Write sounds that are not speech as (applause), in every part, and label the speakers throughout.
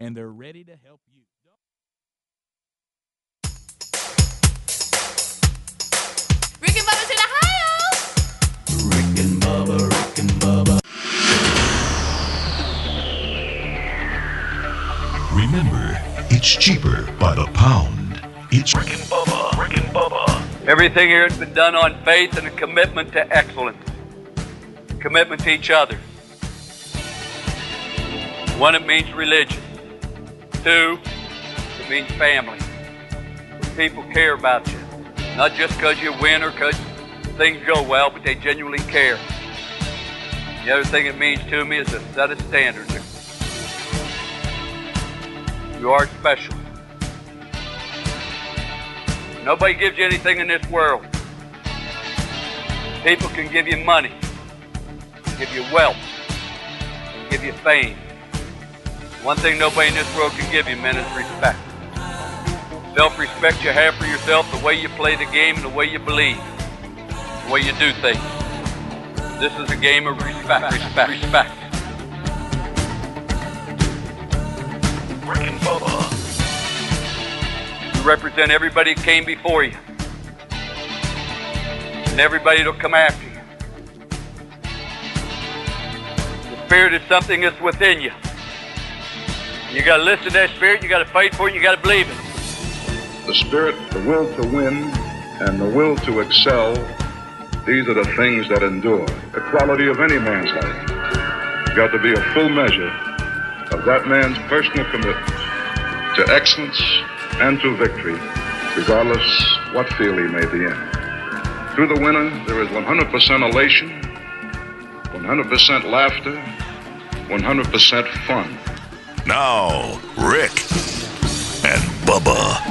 Speaker 1: and they're ready to help you.
Speaker 2: Rick and Bubba's in Ohio.
Speaker 1: Rick and Bubba, Rick and Bubba.
Speaker 3: Remember, it's cheaper by the pound. It's Rick and Bubba. Rick and Bubba.
Speaker 4: Everything here has been done on faith and a commitment to excellence, commitment to each other. One, it means religion. Two, it means family. People care about you, not just because you win or because things go well, but they genuinely care. The other thing it means to me is a set of standards. You are special. Nobody gives you anything in this world. People can give you money, give you wealth, give you fame. One thing nobody in this world can give you, man, is respect. Self-respect you have for yourself, the way you play the game, and the way you believe, the way you do things. This is a game of respect, respect, respect.
Speaker 3: Rick and Bubba.
Speaker 4: You represent everybody that came before you. And everybody that'll come after you. The spirit is something that's within you. You gotta listen to that spirit, you gotta fight for it, you gotta believe it.
Speaker 5: the spirit, the will to win, and the will to excel, these are the things that endure. The quality of any man's life. Got to be a full measure of that man's personal commitment to excellence and to victory, regardless what field he may be in. To the winner, there is 100% elation, 100% laughter, 100% fun.
Speaker 3: Now, Rick and Bubba.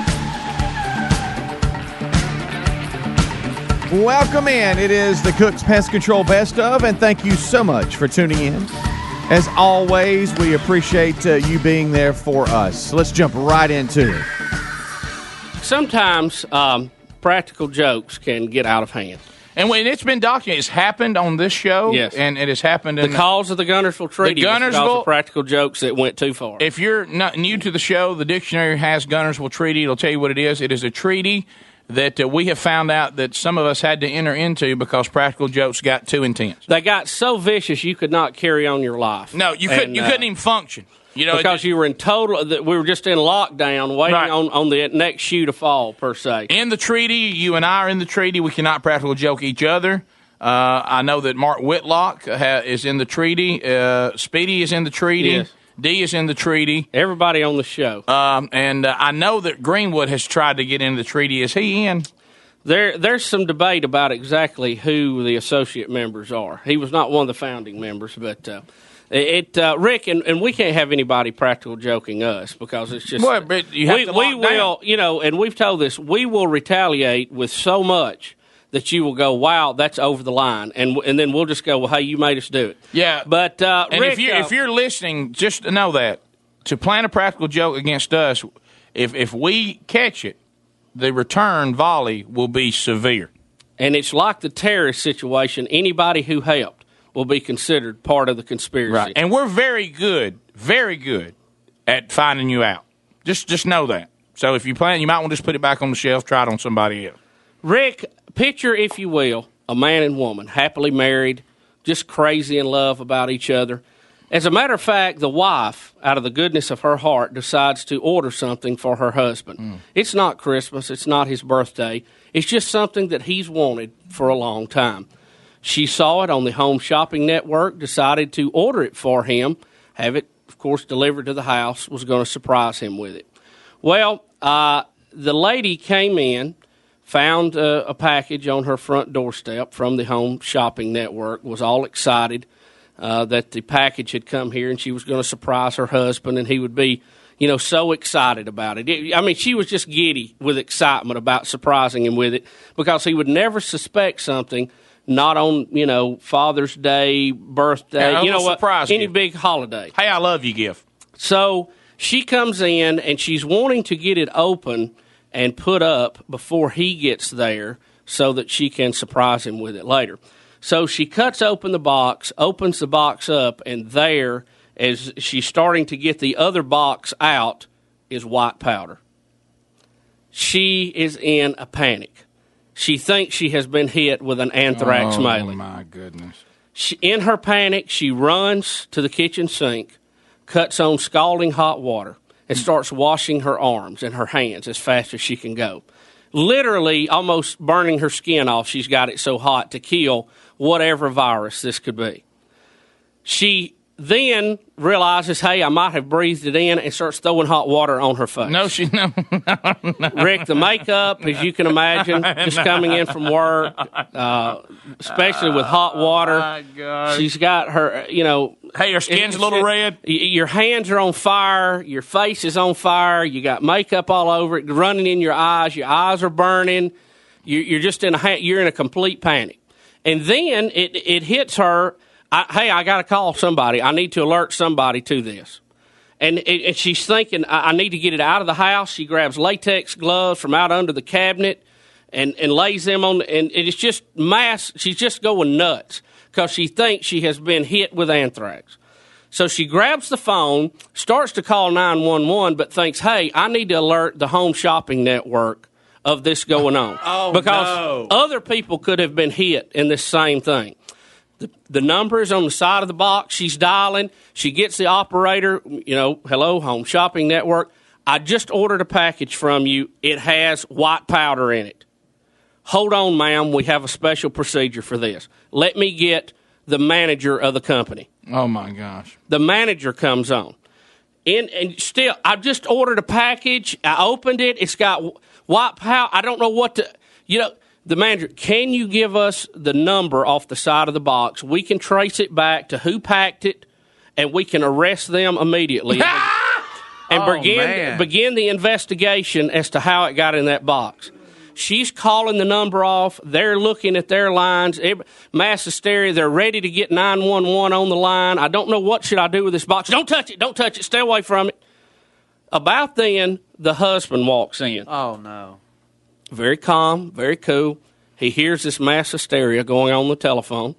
Speaker 6: Welcome in. It is the Cook's Pest Control Best of, and thank you so much for tuning in. As always, we appreciate uh, you being there for us. Let's jump right into it.
Speaker 7: Sometimes um, practical jokes can get out of hand.
Speaker 1: And when it's been documented, it's happened on this show.
Speaker 7: Yes.
Speaker 1: And it has happened in
Speaker 7: The cause of the Guntersville Treaty because
Speaker 1: Guntersville-
Speaker 7: of practical jokes that went too far.
Speaker 1: If you're not new to the show, the dictionary has Guntersville Treaty. It'll tell you what it is. It is a treaty that uh, we have found out that some of us had to enter into because practical jokes got too intense.
Speaker 7: they got so vicious you could not carry on your life.
Speaker 1: No, you couldn't. You
Speaker 7: uh,
Speaker 1: couldn't even function. You know,
Speaker 7: because you were in total. that We were just in lockdown, waiting
Speaker 1: Right.
Speaker 7: on, on the next shoe to fall per se.
Speaker 1: in the treaty, you and I are in the treaty. We cannot practical joke each other. Uh, I know that Mark Whitlock ha- is in the treaty. Uh, Speedy is in the treaty.
Speaker 7: Yes.
Speaker 1: D is in the treaty.
Speaker 7: Everybody on the show.
Speaker 1: Um, and uh, I know that Greenwood has tried to get into the treaty. Is he in?
Speaker 7: There, there's some debate about exactly who the associate members are. He was not one of the founding members, but uh, it, uh, Rick, and, and we can't have anybody practical joking us because it's just
Speaker 1: Well, but you have
Speaker 7: we, we will, you know, and we've told this we will retaliate with so much that you will go, wow, that's over the line, and and then we'll just go, well, hey, you made us do it.
Speaker 1: Yeah.
Speaker 7: But uh,
Speaker 1: And
Speaker 7: Rick,
Speaker 1: if you're
Speaker 7: uh,
Speaker 1: if you're listening, just know that to plan a practical joke against us, if if we catch it, the return volley will be severe.
Speaker 7: and it's like the terrorist situation. Anybody who helped will be considered part of the conspiracy.
Speaker 1: Right. And we're very good, very good at finding you out. Just just know that. So if you plan, you might want to just put it back on the shelf, try it on somebody else.
Speaker 7: Rick, picture, if you will, a man and woman, happily married, just crazy in love about each other. As a matter of fact, the wife, out of the goodness of her heart, decides to order something for her husband. Hmm. It's not Christmas, it's not his birthday, it's just something that he's wanted for a long time. She saw it on the Home Shopping Network, decided to order it for him, have it, of course, delivered to the house, was going to surprise him with it. Well, uh, the lady came in, found a package on her front doorstep from the Home Shopping Network, was all excited uh, that the package had come here and she was going to surprise her husband and he would be, you know, so excited about it. it. I mean, she was just giddy with excitement about surprising him with it because he would never suspect something. Not on you know Father's Day, birthday,
Speaker 1: Yeah,
Speaker 7: you know what,
Speaker 1: surprise
Speaker 7: any
Speaker 1: gift.
Speaker 7: big holiday.
Speaker 1: Hey, I love you, gift.
Speaker 7: So she comes in and she's wanting to get it open and put up before he gets there so that she can surprise him with it later. So she cuts open the box, opens the box up, and there as she's starting to get the other box out, is white powder. She is in a panic. She thinks she has been hit with an anthrax
Speaker 1: oh,
Speaker 7: mailing.
Speaker 1: my goodness.
Speaker 7: She, in her panic, she runs to the kitchen sink, cuts on scalding hot water, and starts washing her arms and her hands as fast as she can go. Literally, almost burning her skin off. She's got it so hot to kill whatever virus this could be. She then realizes, hey, I might have breathed it in, and starts throwing hot water on her face.
Speaker 1: No, she no. (laughs)
Speaker 7: Rick, the makeup, as you can imagine, (laughs) just coming in from work, uh, especially with hot water.
Speaker 1: my gosh.
Speaker 7: She's got her, you know.
Speaker 1: Hey, her skin's a little red.
Speaker 7: Your hands are on fire. Your face is on fire. You got makeup all over it, running in your eyes. Your eyes are burning. You- You're just in a ha- you're in a complete panic. And then it it hits her. I, hey, I got to call somebody. I need to alert somebody to this. And, and she's thinking, I, I need to get it out of the house. She grabs latex gloves from out under the cabinet and, and lays them on, and it's just mass. She's just going nuts because she thinks she has been hit with anthrax. So she grabs the phone, starts to call 911, but thinks, hey, I need to alert the home shopping network of this going on.
Speaker 6: Oh,
Speaker 7: because
Speaker 6: no.
Speaker 7: other people could have been hit in this same thing. The, the number is on the side of the box. She's dialing. She gets the operator, you know, hello, home shopping network. I just ordered a package from you. It has white powder in it. Hold on, ma'am. We have a special procedure for this. Let me get the manager of the company
Speaker 1: Oh my gosh.
Speaker 7: the manager comes on. In and still, I just ordered a package. I opened it. It's got white powder. I don't know what to. You know, the manager. Can you give us the number off the side of the box? We can trace it back to who packed it, and we can arrest them immediately. (laughs) and
Speaker 6: Oh,
Speaker 7: begin
Speaker 6: man.
Speaker 7: begin the investigation as to how it got in that box. She's calling the number off. They're looking at their lines. Mass hysteria. They're ready to get 911 on the line. I don't know what should I do with this box. Don't touch it. Don't touch it. Stay away from it. About then, the husband walks in.
Speaker 6: Oh no.
Speaker 7: Very calm, very cool. He hears this mass hysteria going on the telephone.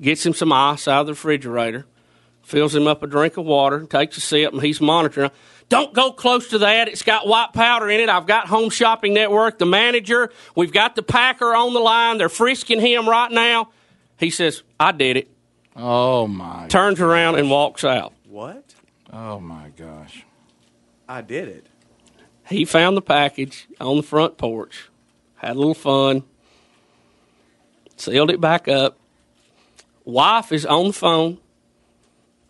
Speaker 7: Gets him some ice out of the refrigerator. Fills him up a drink of water. Takes a sip, and he's monitoring. Don't go close to that. It's got white powder in it. I've got Home Shopping Network, the manager. We've got the packer on the line. They're frisking him right now. He says, I did it.
Speaker 1: Oh my.
Speaker 7: Turns around and walks out.
Speaker 6: What?
Speaker 1: Oh my gosh.
Speaker 6: I did it.
Speaker 7: He found the package on the front porch, had a little fun, sealed it back up. Wife is on the phone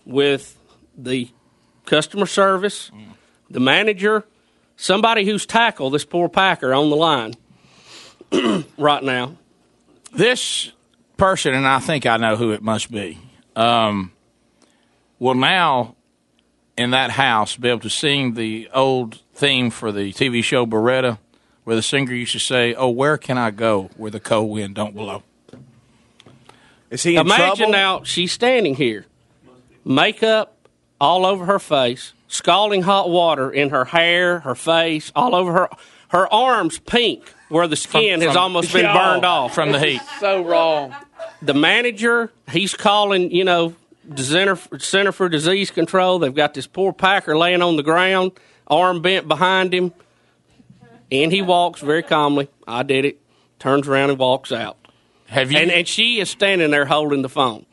Speaker 7: with the customer service, the manager, somebody who's tackled this poor packer on the line (clears throat) right now.
Speaker 1: This person, and I think I know who it must be, um, will now in that house be able to sing the old theme for the TV show Baretta, where the singer used to say, "Oh, where can I go where the cold wind don't blow?"
Speaker 6: Is he in
Speaker 7: Imagine
Speaker 6: trouble?
Speaker 7: now she's standing here, makeup all over her face, scalding hot water in her hair, her face, all over her her arms pink where the skin has
Speaker 1: from-
Speaker 7: almost been
Speaker 1: Yeah.
Speaker 7: burned off.
Speaker 1: from the heat.
Speaker 6: so wrong.
Speaker 7: the manager, he's calling, you know, Center, Center for Disease Control. They've got this poor packer laying on the ground, arm bent behind him. And he walks very calmly. I did it. Turns around and walks out.
Speaker 1: Have you?
Speaker 7: And, and she is standing there holding the phone.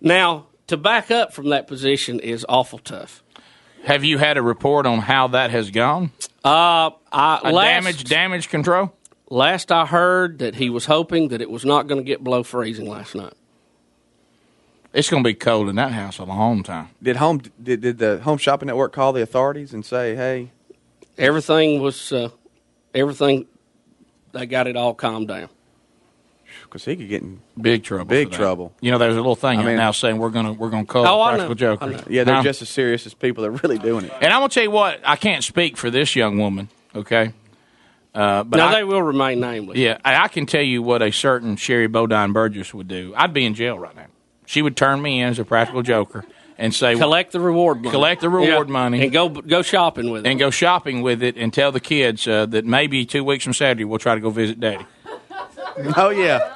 Speaker 7: Now, to back up from that position is awful tough.
Speaker 1: have you had a report on how that has gone?
Speaker 7: Uh, I, last,
Speaker 1: damage damage control.
Speaker 7: last I heard that he was hoping that it was not going to get below freezing last night.
Speaker 1: It's going to be cold in that house a long time.
Speaker 8: Did home did, did the home shopping network call the authorities and say, "Hey,
Speaker 7: Everything was, uh, everything, they got it all calmed down.
Speaker 8: because he could get in
Speaker 1: Big trouble.
Speaker 8: Big trouble.
Speaker 1: You know, there's a little thing
Speaker 8: I mean-
Speaker 1: now saying we're gonna we're gonna call
Speaker 7: Oh,
Speaker 1: practical
Speaker 7: know.
Speaker 1: jokers.
Speaker 8: Yeah, they're
Speaker 1: Huh?
Speaker 8: just as serious as people that are really doing it."
Speaker 1: And I'm gonna tell you what, I can't speak for this young woman, okay? Uh, but
Speaker 7: now
Speaker 1: I,
Speaker 7: they will remain nameless.
Speaker 1: yeah, I, I can tell you what a certain Sherry Bodine Burgess would do. I'd be in jail right now. She would turn me in as a practical joker and say,
Speaker 7: Collect the reward money.
Speaker 1: Collect the reward money.
Speaker 7: and go go shopping with it.
Speaker 1: and go shopping with it, and tell the kids uh, that maybe two weeks from Saturday we'll try to go visit Daddy. (laughs)
Speaker 8: Oh yeah,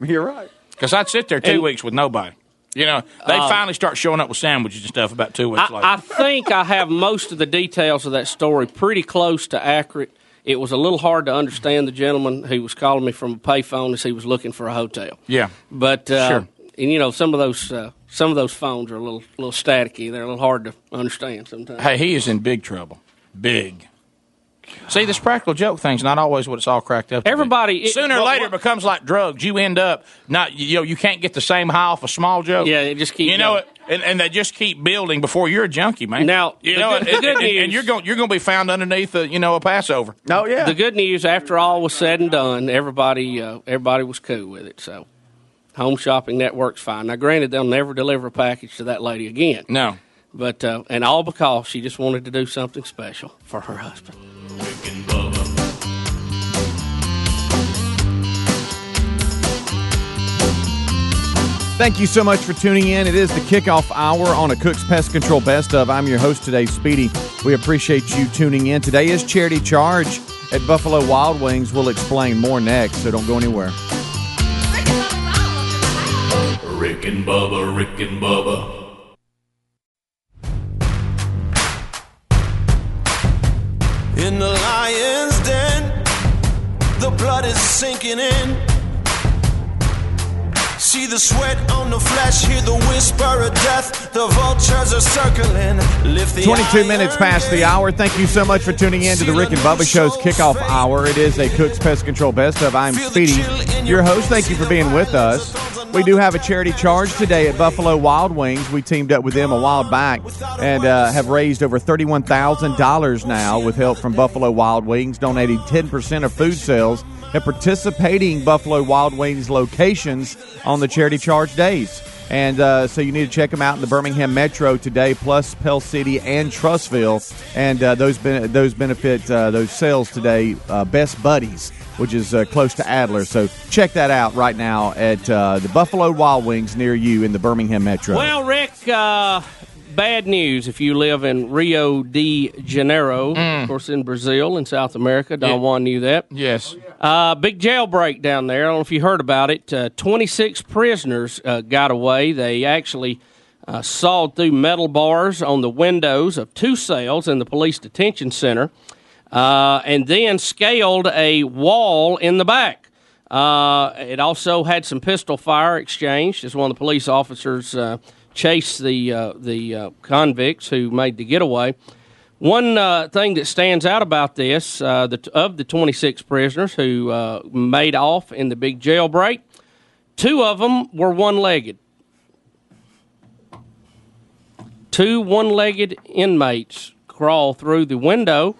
Speaker 8: you're right.
Speaker 1: Because I'd sit there two
Speaker 7: And-
Speaker 1: weeks with nobody. You know, they
Speaker 7: Uh,
Speaker 1: finally start showing up with sandwiches and stuff about two weeks later.
Speaker 7: I, I think I have most of the details of that story pretty close to accurate. It was a little hard to understand the gentleman who was calling me from a payphone as he was looking for a hotel.
Speaker 1: yeah.
Speaker 7: But uh,
Speaker 1: Sure.
Speaker 7: And you know some of those uh, some of those phones are a little little staticky. They're a little hard to understand sometimes.
Speaker 1: Hey, he is in big trouble. Big. See, this practical joke thing's not always what it's all cracked up. to be.
Speaker 7: Everybody- it-
Speaker 1: sooner or
Speaker 7: what-
Speaker 1: later,
Speaker 7: what-
Speaker 1: becomes like drugs. You end up not, you know, you can't get the same high off a small joke.
Speaker 7: Yeah, it just keeps
Speaker 1: You know
Speaker 7: going.
Speaker 1: it, and, and they just keep building before you're a junkie, man.
Speaker 7: Now,
Speaker 1: you
Speaker 7: the
Speaker 1: know,
Speaker 7: good-
Speaker 1: and,
Speaker 7: the good
Speaker 1: and- and you're going, you're going to be found underneath, a, you know, a Passover.
Speaker 8: Oh yeah.
Speaker 7: The good news, after all was said and done, everybody uh, everybody was cool with it. So, home shopping network's fine. Now, granted, they'll never deliver a package to that lady again,
Speaker 1: No,
Speaker 7: but uh, and all because she just wanted to do something special for her husband.
Speaker 6: Thank you so much for tuning in. It is the kickoff hour on a Cook's Pest Control Best of. I'm your host today, Speedy. We appreciate you tuning in. Today is Charity Charge at Buffalo Wild Wings. We'll explain more next, so don't go anywhere.
Speaker 2: Rick and Bubba, Rick and Bubba.
Speaker 9: In the lion's den, the blood is sinking in. See the sweat on the flesh, hear the whisper of death. The vultures are circling. Lift the
Speaker 6: 22 minutes past the hour. Thank you so much for tuning in to the Rick and Bubba Show's kickoff hour. It is a Cook's Pest Control Best of. I'm Speedy, your host. Thank you for being with us. We do have a charity charge today at Buffalo Wild Wings. We teamed up with them a while back and uh, have raised over $31,000 now with help from Buffalo Wild Wings, donating 10% of food sales at participating Buffalo Wild Wings locations on the charity charge days. And uh, so you need to check them out in the Birmingham Metro today, plus Pell City and Trussville. And uh, those ben- those benefit uh, those sales today. Uh, Best Buddies, which is uh, close to Adler. So check that out right now at uh, the Buffalo Wild Wings near you in the Birmingham Metro.
Speaker 7: Well, Rick, bad news if you live in Rio de Janeiro, of course, in Brazil, in South America. Don
Speaker 1: Yeah.
Speaker 7: Juan knew that.
Speaker 1: yes,
Speaker 7: Uh, big jailbreak down there. I don't know if you heard about it. Uh, 26 prisoners uh, got away. They actually uh, sawed through metal bars on the windows of two cells in the police detention center uh, and then scaled a wall in the back. Uh, it also had some pistol fire exchanged as one of the police officers chased the uh, the uh, convicts who made the getaway. One uh, thing that stands out about this, uh, the, of the 26 prisoners who uh, made off in the big jailbreak, two of them were one-legged. Two one-legged inmates crawl through the window,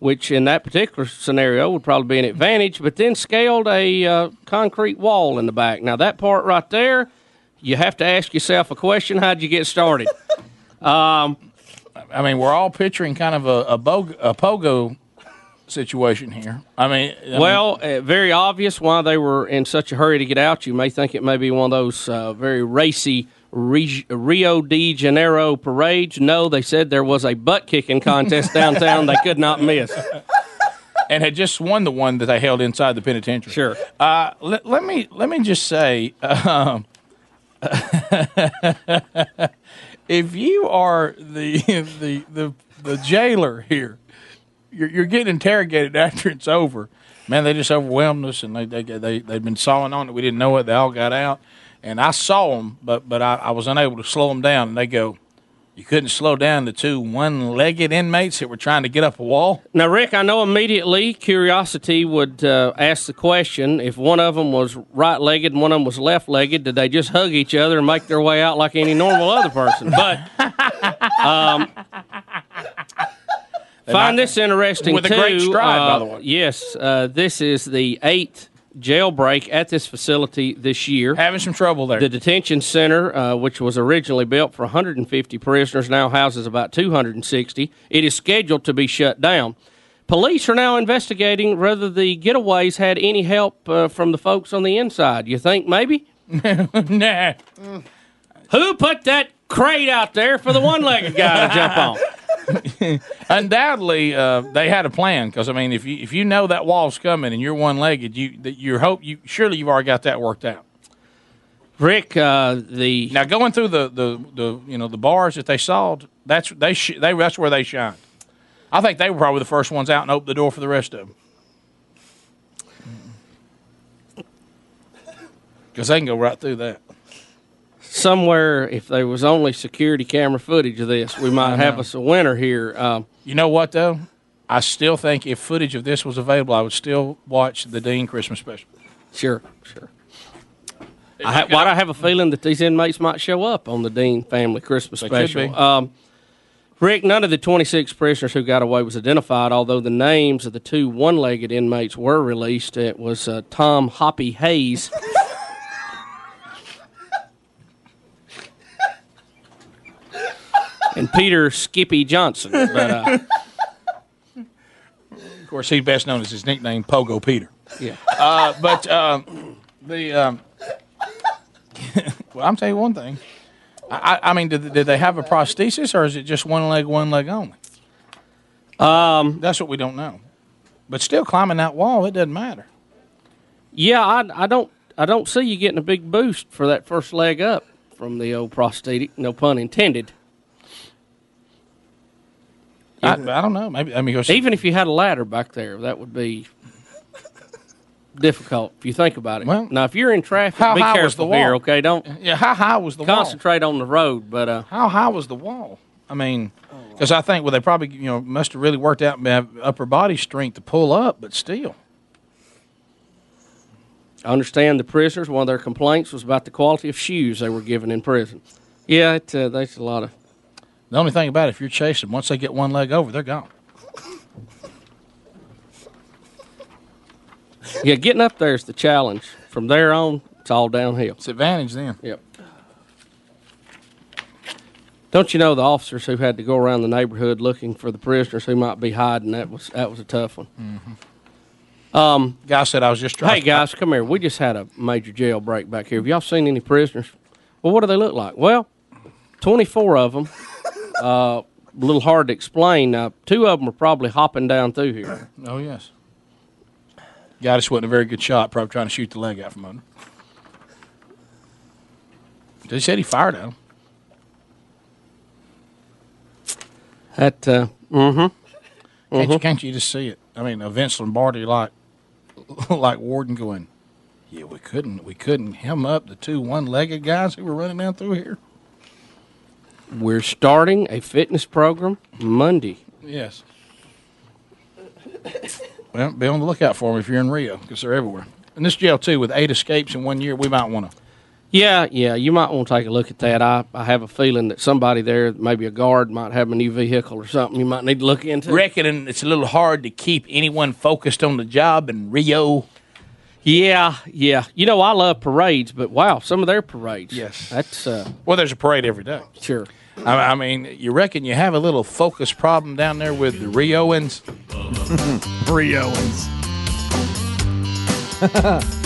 Speaker 7: which in that particular scenario would probably be an advantage, but then scaled a uh, concrete wall in the back. Now that part right there, you have to ask yourself a question: How'd you get started? (laughs)
Speaker 1: I mean, we're all picturing kind of a a, bog- a pogo situation here. I mean, I mean,
Speaker 7: Well, uh, very obvious why they were in such a hurry to get out. You may think it may be one of those uh, very racy Re- Rio de Janeiro parades. No, they said there was a butt kicking contest downtown they could not miss. (laughs)
Speaker 1: and had just won the one that they held inside the penitentiary.
Speaker 7: Sure.
Speaker 1: Uh, let, let me let me just say, (laughs) um, (laughs) if you are the (laughs) the the the jailer here, you're, you're getting interrogated after it's over. Man, they just overwhelmed us, and they they they they'd been sawing on it. We didn't know it. They all got out, and I saw them, but but I, I was unable to slow them down. And they go. You couldn't slow down the two one-legged inmates that were trying to get up a wall.
Speaker 7: Now, Rick, I know immediately curiosity would uh, ask the question if one of them was right legged and one of them was left legged, did they just hug each other and make their way out like any normal other person? But (laughs) um, find this interesting
Speaker 1: With a great stride, by
Speaker 7: Uh,
Speaker 1: the way.
Speaker 7: Yes, uh, this is the eighth jailbreak at this facility this year.
Speaker 1: Having some trouble there.
Speaker 7: The detention center, uh, which was originally built for 150 prisoners, now houses about 260. It is scheduled to be shut down. Police are now investigating whether the getaways had any help uh, from the folks on the inside. You think maybe? (laughs)
Speaker 1: nah.
Speaker 7: Who put that crate out there for the one-legged guy to jump on? (laughs) (laughs)
Speaker 1: Undoubtedly, uh, they had a plan because I mean, if you if you know that wall's coming and you're one legged, you that your hope you surely you've already got that worked out.
Speaker 7: Rick, uh, the
Speaker 1: now going through the, the, the you know the bars that they saw, that's they sh- they that's where they shined. I think they were probably the first ones out and opened the door for the rest of them. Because they can go right through that.
Speaker 7: Somewhere, if there was only security camera footage of this, we might have us a winner here. Um,
Speaker 1: You know what though? I still think if footage of this was available, I would still watch the Dean Christmas special.
Speaker 7: Sure, sure. I ha- why do I have a feeling that these inmates might show up on the Dean family Christmas
Speaker 1: They could
Speaker 7: special?
Speaker 1: be.
Speaker 7: Um, Rick, none of the 26 prisoners who got away was identified, although the names of the two one legged inmates were released. It was uh, Tom Hoppy Hayes. (laughs) and Peter Skippy Johnson. But, uh,
Speaker 1: Of course, he's best known as his nickname Pogo Peter.
Speaker 7: yeah.
Speaker 1: Uh, but um, the um, (laughs) well, I'm telling you one thing. I, I I mean, did, did they have a prosthesis, or is it just one leg, one leg only?
Speaker 7: Um,
Speaker 1: That's what we don't know. But still, climbing that wall, it doesn't matter.
Speaker 7: Yeah, I, I don't I don't see you getting a big boost for that first leg up from the old prosthetic. No pun intended.
Speaker 1: I, I don't know. Maybe I mean, 'cause-
Speaker 7: Even if you had a ladder back there, that would be difficult if you think about it.
Speaker 1: Well,
Speaker 7: now, if you're in traffic,
Speaker 1: how
Speaker 7: be
Speaker 1: high was
Speaker 7: careful
Speaker 1: the
Speaker 7: here,
Speaker 1: wall?
Speaker 7: okay? Don't
Speaker 1: yeah, how high was the wall?
Speaker 7: concentrate on the road, but uh,
Speaker 1: How high was the wall? I mean, because I think well, they probably you know must have really worked out and have upper body strength to pull up, but still.
Speaker 7: I understand the prisoners. One of their complaints was about the quality of shoes they were given in prison. Yeah, it, uh, there's a lot of
Speaker 1: The only thing about it, if you're chasing, once they get one leg over, they're gone. (laughs)
Speaker 7: yeah. Getting up there is the challenge. From there on, it's all downhill.
Speaker 1: It's advantage then.
Speaker 7: Yep. Don't you know the officers who had to go around the neighborhood looking for the prisoners who might be hiding? That was that was a tough one. Um,
Speaker 1: Guy said I was just trying.
Speaker 7: hey guys, come here. We just had a major jailbreak back here. Have y'all seen any prisoners? Well, what do they look like? Well, twenty-four of them. Uh, a little hard to explain. Now, two of them are probably hopping down through here. (clears throat)
Speaker 1: Oh yes. Guy just wasn't a very good shot. Probably trying to shoot the leg out from under. He said he fired at him.
Speaker 7: That, uh, mm-hmm.
Speaker 1: Can't, you, can't you just see it? I mean, a Vince Lombardi like (laughs) like Warden going, yeah, we couldn't we couldn't hem up the two one-legged guys who were running down through here.
Speaker 7: We're starting a fitness program Monday.
Speaker 1: Yes. Well, be on the lookout for them if you're in Rio because they're everywhere. And this jail too, with eight escapes in one year, we might want to.
Speaker 7: Yeah, yeah, you might want to take a look at that. I, I have a feeling that somebody there, maybe a guard, might have a new vehicle or something you might need to look into.
Speaker 1: Reckoning it's a little hard to keep anyone focused on the job in Rio.
Speaker 7: Yeah, yeah. You know, I love parades, but wow, some of their parades.
Speaker 1: Yes.
Speaker 7: That's, uh,
Speaker 1: Well, there's a parade every day.
Speaker 7: sure.
Speaker 1: I, I mean, you reckon you have a little focus problem down there with the Rioans? (laughs)
Speaker 6: Rioans. (laughs)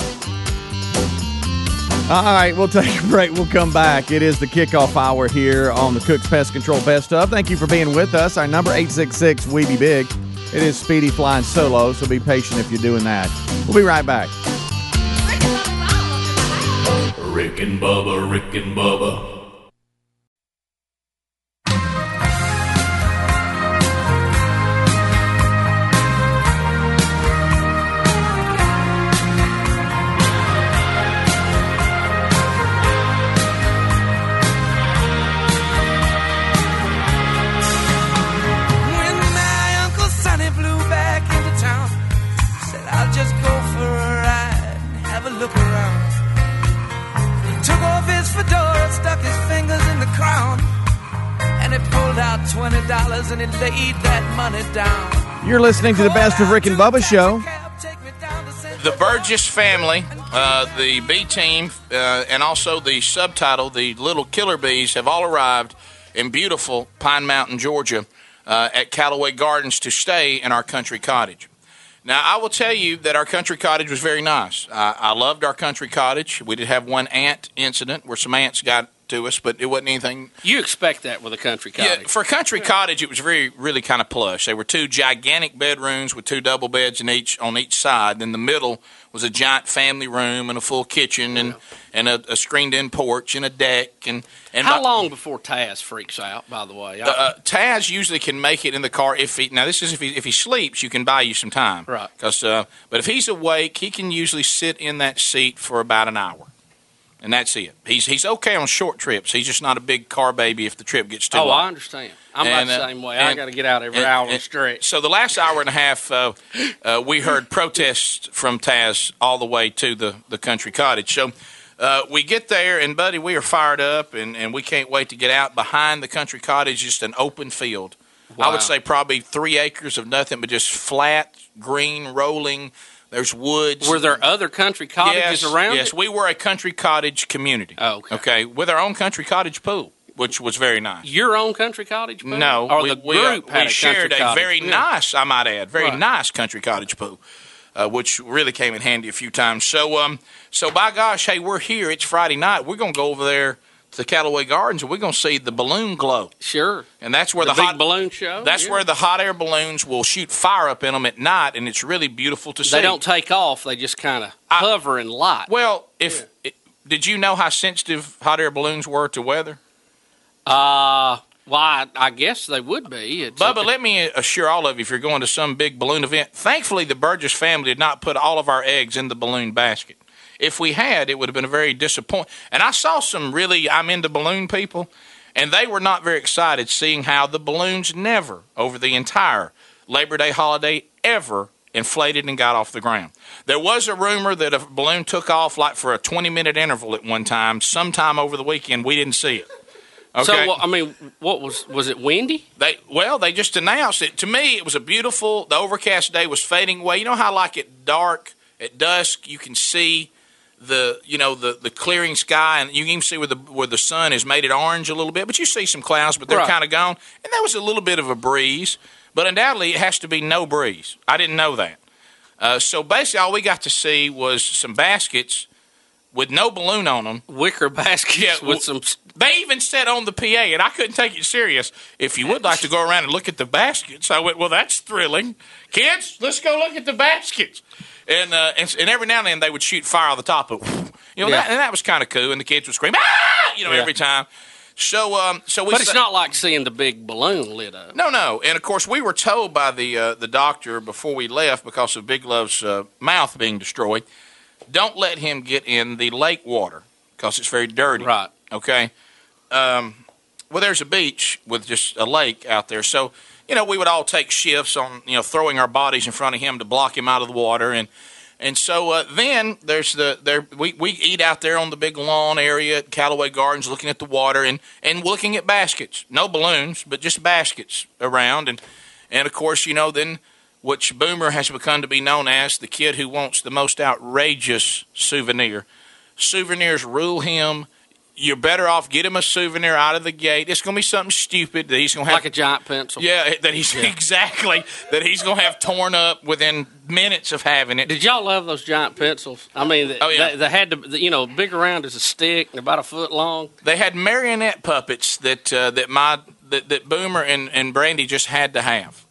Speaker 6: All right, we'll take a break. We'll come back. It is the kickoff hour here on the Cook's Pest Control Best of. Thank you for being with us. Our number 866 We Be Big. It is Speedy flying solo, so be patient if you're doing that. We'll be right back.
Speaker 2: Rick and Bubba, Rick and Bubba.
Speaker 9: Out $20 and he laid that money down.
Speaker 6: You're listening to the Best of Rick and Bubba show.
Speaker 1: The Burgess family, uh, the B team, uh, and also the subtitle, the Little Killer Bees, have all arrived in beautiful Pine Mountain, Georgia, uh, at Callaway Gardens to stay in our country cottage. Now, I will tell you that our country cottage was very nice. I I loved our country cottage. We did have one ant incident where some ants got to us, but it wasn't anything.
Speaker 7: You expect that with a country
Speaker 1: Yeah,
Speaker 7: cottage.
Speaker 1: for a country cottage, it was very, really kind of plush. There were two gigantic bedrooms with two double beds in each on each side. Then the middle was a giant family room and a full kitchen and and a, a screened-in porch and a deck and and
Speaker 7: How
Speaker 1: by-
Speaker 7: long before Taz freaks out? By the way, I-
Speaker 1: uh, Taz usually can make it in the car if he now this is if he if he sleeps you can buy you some time
Speaker 7: Right.
Speaker 1: because uh, but if he's awake he can usually sit in that seat for about an hour and that's it he's he's okay on short trips he's just not a big car baby if the trip gets too long.
Speaker 7: oh,
Speaker 1: long.
Speaker 7: I understand. I'm
Speaker 1: And,
Speaker 7: about the
Speaker 1: uh,
Speaker 7: same way. I got to get out every
Speaker 1: and-
Speaker 7: hour
Speaker 1: and-
Speaker 7: straight.
Speaker 1: So the last hour and a half, uh, uh, we heard protests from Taz all the way to the, the country cottage. So uh, we get there, and buddy, we are fired up, and, and we can't wait to get out behind the country cottage. Just an open field. I would say probably three acres of nothing but just flat, green, rolling. There's woods.
Speaker 7: Were there other country cottages
Speaker 1: yes,
Speaker 7: around?
Speaker 1: Yes,
Speaker 7: it?
Speaker 1: we were a country cottage community.
Speaker 7: Oh, okay.
Speaker 1: Okay, with our own country cottage pool, which was very nice.
Speaker 7: Your own country cottage? pool?
Speaker 1: No,
Speaker 7: or
Speaker 1: we,
Speaker 7: the
Speaker 1: we, uh,
Speaker 7: group had
Speaker 1: we
Speaker 7: a
Speaker 1: shared a very nice, I might add, very
Speaker 7: Right.
Speaker 1: nice country cottage pool, uh, which really came in handy a few times. So, um, so by gosh, hey, we're here. It's Friday night. We're gonna go over there to the Callaway Gardens, and we're gonna see the balloon glow,
Speaker 7: Sure.
Speaker 1: and that's where
Speaker 7: The,
Speaker 1: the,
Speaker 7: big
Speaker 1: hot.
Speaker 7: balloon show.
Speaker 1: that's
Speaker 7: yeah.
Speaker 1: where the hot air balloons will shoot fire up in them at night, and it's really beautiful to see.
Speaker 7: they don't take off. They just kind of hover and light.
Speaker 1: Well, if it, did you know how sensitive hot air balloons were to weather?
Speaker 7: Uh, well, I, I guess they would be. It's
Speaker 1: Bubba, let me assure all of you, if you're going to some big balloon event, thankfully the Burgess family did not put all of our eggs in the balloon basket. If we had, it would have been a very disappointing. And I saw some really I'm into balloon people, and they were not very excited seeing how the balloons never, over the entire Labor Day holiday, ever inflated and got off the ground. There was a rumor that a balloon took off like for a 20 minute interval at one time, sometime over the weekend. We didn't see it. Okay.
Speaker 7: So, well, I mean, what was was it windy?
Speaker 1: They well, they just announced it. To me, it was a beautiful. The overcast day was fading away. You know how like at dark, at dusk, you can see the you know the the clearing sky, and you can even see where the where the sun has made it orange a little bit. But you see some clouds, but they're
Speaker 7: Right.
Speaker 1: kind of gone. And there was a little bit of a breeze, but undoubtedly it has to be no breeze. I didn't know that. Uh, so basically, all we got to see was some baskets with no balloon on them.
Speaker 7: Wicker (laughs) baskets
Speaker 1: Yeah,
Speaker 7: with some.
Speaker 1: They even said on the PA, and I couldn't take it serious. If you would like to go around and look at the baskets, I went, well, that's thrilling. Kids, let's go look at the baskets. And uh, and, and every now and then they would shoot fire on the top of, you know,
Speaker 7: Yeah.
Speaker 1: that, and that was kind of cool. And the kids would scream, ah, you know,
Speaker 7: Yeah.
Speaker 1: every time. So, um, so we.
Speaker 7: But it's
Speaker 1: sa-
Speaker 7: not like seeing the big balloon lit up.
Speaker 1: no, no, and of course we were told by the uh, the doctor before we left because of Big Love's uh, mouth being destroyed, don't let him get in the lake water because it's very dirty.
Speaker 7: Right.
Speaker 1: Okay. Um, well, there's a beach with just a lake out there, so you know we would all take shifts on you know throwing our bodies in front of him to block him out of the water, and and so uh, then there's the there we, we eat out there on the big lawn area at Callaway Gardens, looking at the water and and looking at baskets, no balloons, but just baskets around, and and of course you know then which Boomer has become to be known as the kid who wants the most outrageous souvenir. Souvenirs rule him. You're better off get him a souvenir out of the gate. It's going to be something stupid that he's going to have
Speaker 7: Like a giant pencil.
Speaker 1: yeah, that he's (laughs) exactly that he's going to have torn up within minutes of having it.
Speaker 7: Did y'all love those giant pencils? I mean, they,
Speaker 1: Oh, yeah.
Speaker 7: they, they had to, you know, big around as a stick and about a foot long.
Speaker 1: They had marionette puppets that uh, that my that, that Boomer and, and Brandy just had to have.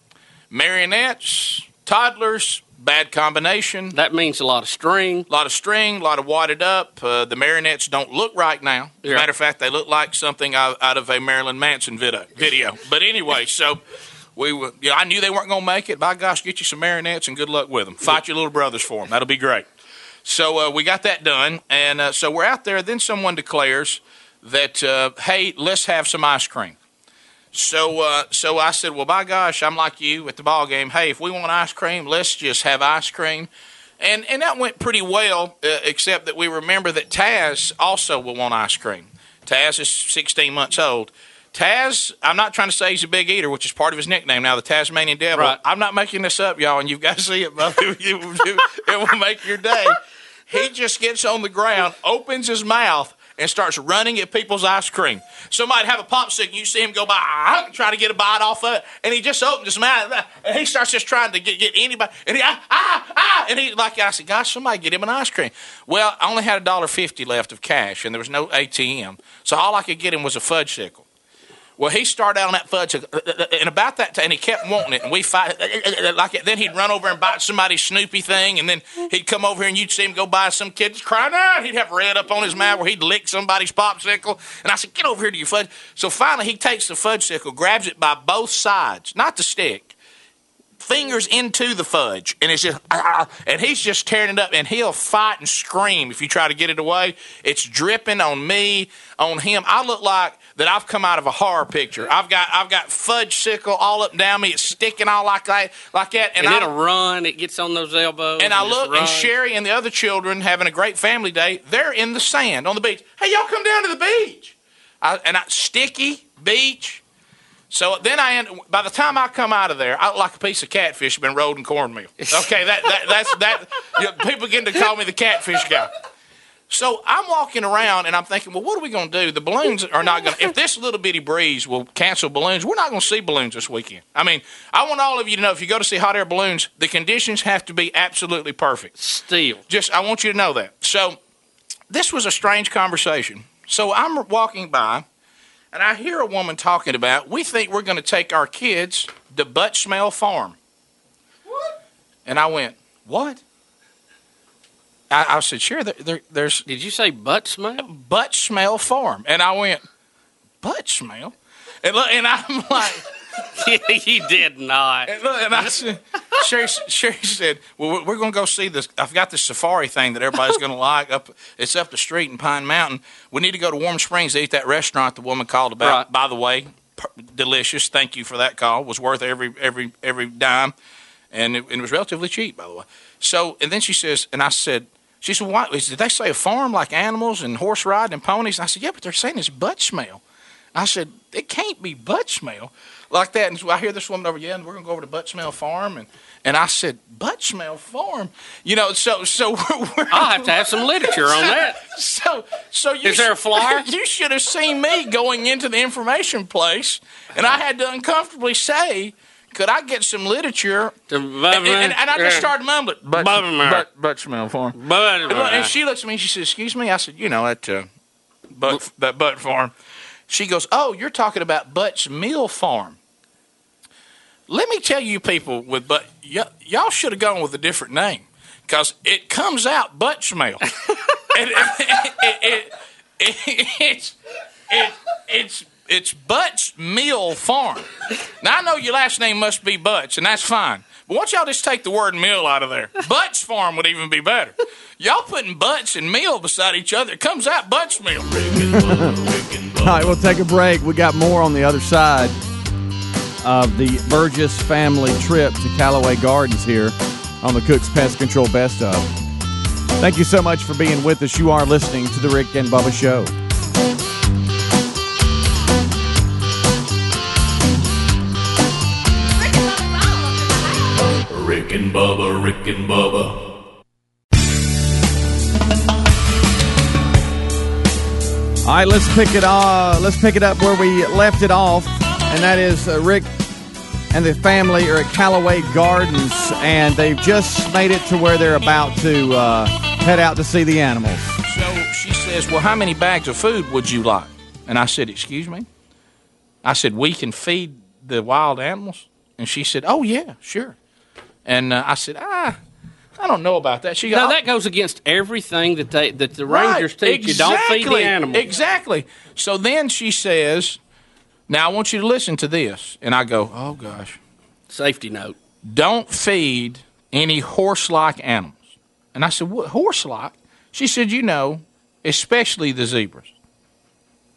Speaker 1: Marionettes, toddlers, bad combination.
Speaker 7: That means a lot of string.
Speaker 1: A lot of string, a lot of wadded up. Uh, the marionettes don't look right now. As a
Speaker 7: Yeah.
Speaker 1: matter of fact, they look like something out, out of a Marilyn Manson video. video. But anyway, (laughs) so we were, you know, I knew they weren't going to make it. By gosh, get you some marionettes and good luck with them. Fight your little brothers for them. That'll be great. So uh, we got that done, and uh, so we're out there. Then someone declares that, uh, hey, let's have some ice cream. So, uh, so I said, well, by gosh, I'm like you at the ball game. Hey, if we want ice cream, let's just have ice cream. And and that went pretty well, uh, except that we remember that Taz also will want ice cream. Taz is 16 months old. Taz, I'm not trying to say he's a big eater, which is part of his nickname now, the Tasmanian Devil.
Speaker 7: Right.
Speaker 1: I'm not making this up, y'all, and you've got to see it, brother. (laughs) it will make your day. He just gets on the ground, opens his mouth, and starts running at people's ice cream. Somebody have a popsicle, you see him go by, ah, try to get a bite off of it, and he just opens his mouth, and he starts just trying to get, get anybody, and he ah ah ah, and he like I said, gosh, somebody get him an ice cream. Well, I only had a dollar fifty left of cash, and there was no ATM, so all I could get him was a fudge sickle. Well, he started out on that fudge, uh, uh, uh, and about that time, and he kept wanting it, and we fight like. Then he'd run over and bite somebody's Snoopy thing, and then he'd come over here, and you'd see him go by some kid crying out. He'd have red up on his mouth where he'd lick somebody's popsicle, and I said, "Get over here to your fudge." So finally, he takes the fudge sickle, grabs it by both sides, not the stick, fingers into the fudge, and it's just, ah, ah, ah and he's just tearing it up, and he'll fight and scream if you try to get it away. It's dripping on me, on him. I look like that I've come out of a horror picture. I've got I've got fudge sickle all up and down me. It's sticking all like that, like that,
Speaker 7: And,
Speaker 1: and, I,
Speaker 7: it'll run. It gets on those elbows.
Speaker 1: and I look, and. Sherry and the other children having a great family day. They're in the sand on the beach. Hey, y'all come down to the beach. I, and I, sticky beach. So then I end. By the time I come out of there, I look like a piece of catfish been rolled in cornmeal. (laughs) Okay, that, that that's that. You know, people begin to call me the catfish guy. So I'm walking around and I'm thinking, well, what are we going to do? The balloons are not going to. If this little bitty breeze will cancel balloons, we're not going to see balloons this weekend. I mean, I want all of you to know if you go to see hot air balloons, the conditions have to be absolutely perfect.
Speaker 7: Still.
Speaker 1: Just, I want you to know that. So this was a strange conversation. So I'm walking by and I hear a woman talking about, we think we're going to take our kids to Butt Smell Farm. What? And I went, what? I, I said, sure, there, there, there's.
Speaker 7: Did you say butt smell?
Speaker 1: Butt Smell Farm. And I went, butt smell? And, look, and I'm (laughs) like, (laughs)
Speaker 7: you did not.
Speaker 1: and, look, and I said, Sherry, Sherry said, "Well, we're- we're going to go see this. I've got this safari thing that everybody's going to like. Up, it's up the street in Pine Mountain. We need to go to Warm Springs to eat that restaurant the woman called about.
Speaker 7: Right.
Speaker 1: By the way, delicious. Thank you for that call. Was worth every every every dime, and it, and it was relatively cheap, by the way. So, and then she says, and I said." She said, "Why did they say a farm like animals and horse riding and ponies?" I said, "Yeah, but they're saying it's butt smell." I said, "It can't be butt smell like that." And so I hear this woman over, yeah, and we're gonna go over to Butt Smell Farm, and and I said, "Butt Smell Farm," you know. So so (laughs) we're
Speaker 7: I'll have to have some literature on that.
Speaker 1: So so you
Speaker 7: Is there a flyer? (laughs)
Speaker 1: you should have seen me going into the information place, and I had to uncomfortably say. Could I get some literature? And, and, and I just started mumbling. Butt smell farm.
Speaker 7: But,
Speaker 1: And, she looks at me and she says, "Excuse me." I said, "You know that uh, butt that butt farm." She goes, "Oh, you're talking about Butts Mill Farm." Let me tell you, people with but y- y'all should have gone with a different name because it comes out butt smell. (laughs) and it, it, it, it, it's it, it's it's Butts Mill Farm. Now I know your last name must be Butts, and that's fine. But why don't y'all just take the word mill out of there? Butts Farm would even be better. Y'all putting Butts and Mill beside each other, it comes out Butts Mill.
Speaker 6: All right, we'll take a break. We got more on the other side of the Burgess family trip to Callaway Gardens here on the Cook's Pest Control Best of. Thank you so much for being with us. You are listening to the Rick and Bubba Show.
Speaker 2: Rick and Bubba, Rick and Bubba.
Speaker 6: All right, let's pick it. Uh, let's pick it up where we left it off, and that is uh, Rick and the family are at Callaway Gardens, and they've just made it to where they're about to uh, head out to see the animals.
Speaker 1: So she says, Well, how many bags of food would you like? And I said, Excuse me? I said, We can feed the wild animals? And she said, Oh, yeah, sure. And uh, I said, Ah, I don't know about that. She
Speaker 7: No,
Speaker 1: goes,
Speaker 7: that goes against everything that they that the
Speaker 1: Right,
Speaker 7: rangers teach you. Don't feed the animals.
Speaker 1: Exactly. So then she says, Now I want you to listen to this. And I go, Oh, gosh.
Speaker 7: Safety note.
Speaker 1: Don't feed any horse like animals. And I said, What horse like? She said, You know, especially the zebras.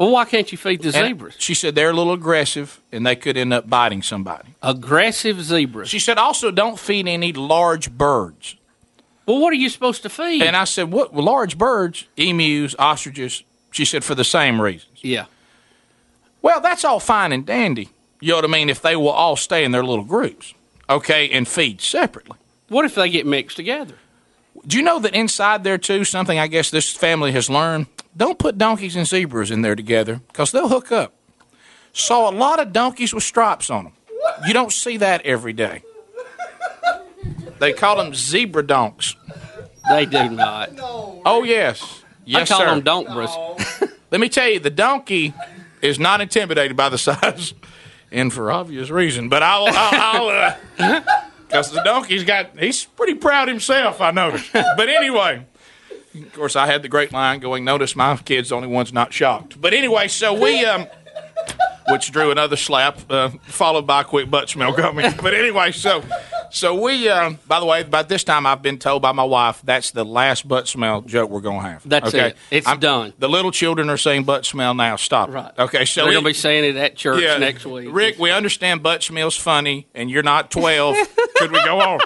Speaker 7: Well, why can't you feed the
Speaker 1: And
Speaker 7: zebras?
Speaker 1: She said they're a little aggressive and they could end up biting somebody.
Speaker 7: Aggressive zebras.
Speaker 1: She said also don't feed any large birds.
Speaker 7: Well, what are you supposed to feed?
Speaker 1: And I said, What well, large birds? Emus, ostriches. She said for the same reasons.
Speaker 7: yeah.
Speaker 1: Well, that's all fine and dandy. You know what I mean? If they will all stay in their little groups, okay, and feed separately.
Speaker 7: What if they get mixed together?
Speaker 1: Do you know that inside there too, something I guess this family has learned? Don't put donkeys and zebras in there together because they'll hook up. Saw a lot of donkeys with stripes on them. You don't see that every day. They call them zebra donks.
Speaker 7: They do not.
Speaker 1: Oh yes, yes
Speaker 7: I call
Speaker 1: sir.
Speaker 7: them donkbras. (laughs)
Speaker 1: Let me tell you, the donkey is not intimidated by the size, and for obvious reason. But I'll, I'll, I'll uh, (laughs) because the donkey's got, he's pretty proud himself. I noticed. But anyway, of course, I had the great line going. Notice my kids the only ones not shocked. But anyway, so we, um, which drew another slap, uh, followed by a quick butt smell coming. But anyway, so. So we, um, by the way, by this time I've been told by my wife that's the last butt smell joke we're going to have.
Speaker 7: That's
Speaker 1: okay?
Speaker 7: it. It's done.
Speaker 1: The little children are saying butt smell now. Stop.
Speaker 7: Right.
Speaker 1: Okay. So
Speaker 7: They're going to be saying it at church
Speaker 1: yeah,
Speaker 7: next week.
Speaker 1: Rick, we understand butt smell's funny, and you're not 12. (laughs) Could we go on?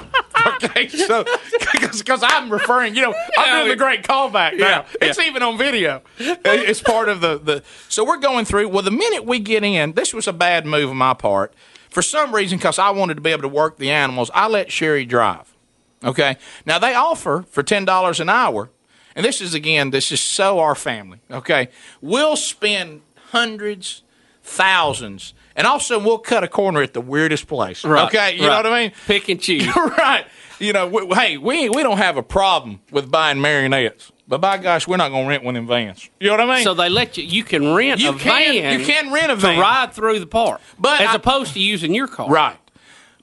Speaker 1: Okay, so (laughs) because I'm referring, you know, I'm doing the great callback now.
Speaker 7: Yeah,
Speaker 1: It's even on video. It's part of the the. So we're going through. Well, the minute we get in, this was a bad move on my part. For some reason, because I wanted to be able to work the animals, I let Sherry drive. Okay. Now they offer for ten dollars an hour, and this is again, this is so our family. Okay, we'll spend hundreds, thousands, and also we'll cut a corner at the weirdest place.
Speaker 7: Right,
Speaker 1: okay, you
Speaker 7: right.
Speaker 1: know what I mean?
Speaker 7: Pick and (laughs) choose.
Speaker 1: right. You know, we, hey, we we don't have a problem with buying marionettes, but by gosh, we're not going to rent one in vans. You know what I mean?
Speaker 7: So they let you. You can rent
Speaker 1: You
Speaker 7: a
Speaker 1: can-
Speaker 7: van.
Speaker 1: you can rent a van to
Speaker 7: ride through the park,
Speaker 1: But
Speaker 7: as
Speaker 1: I-
Speaker 7: opposed to using your car.
Speaker 1: Right.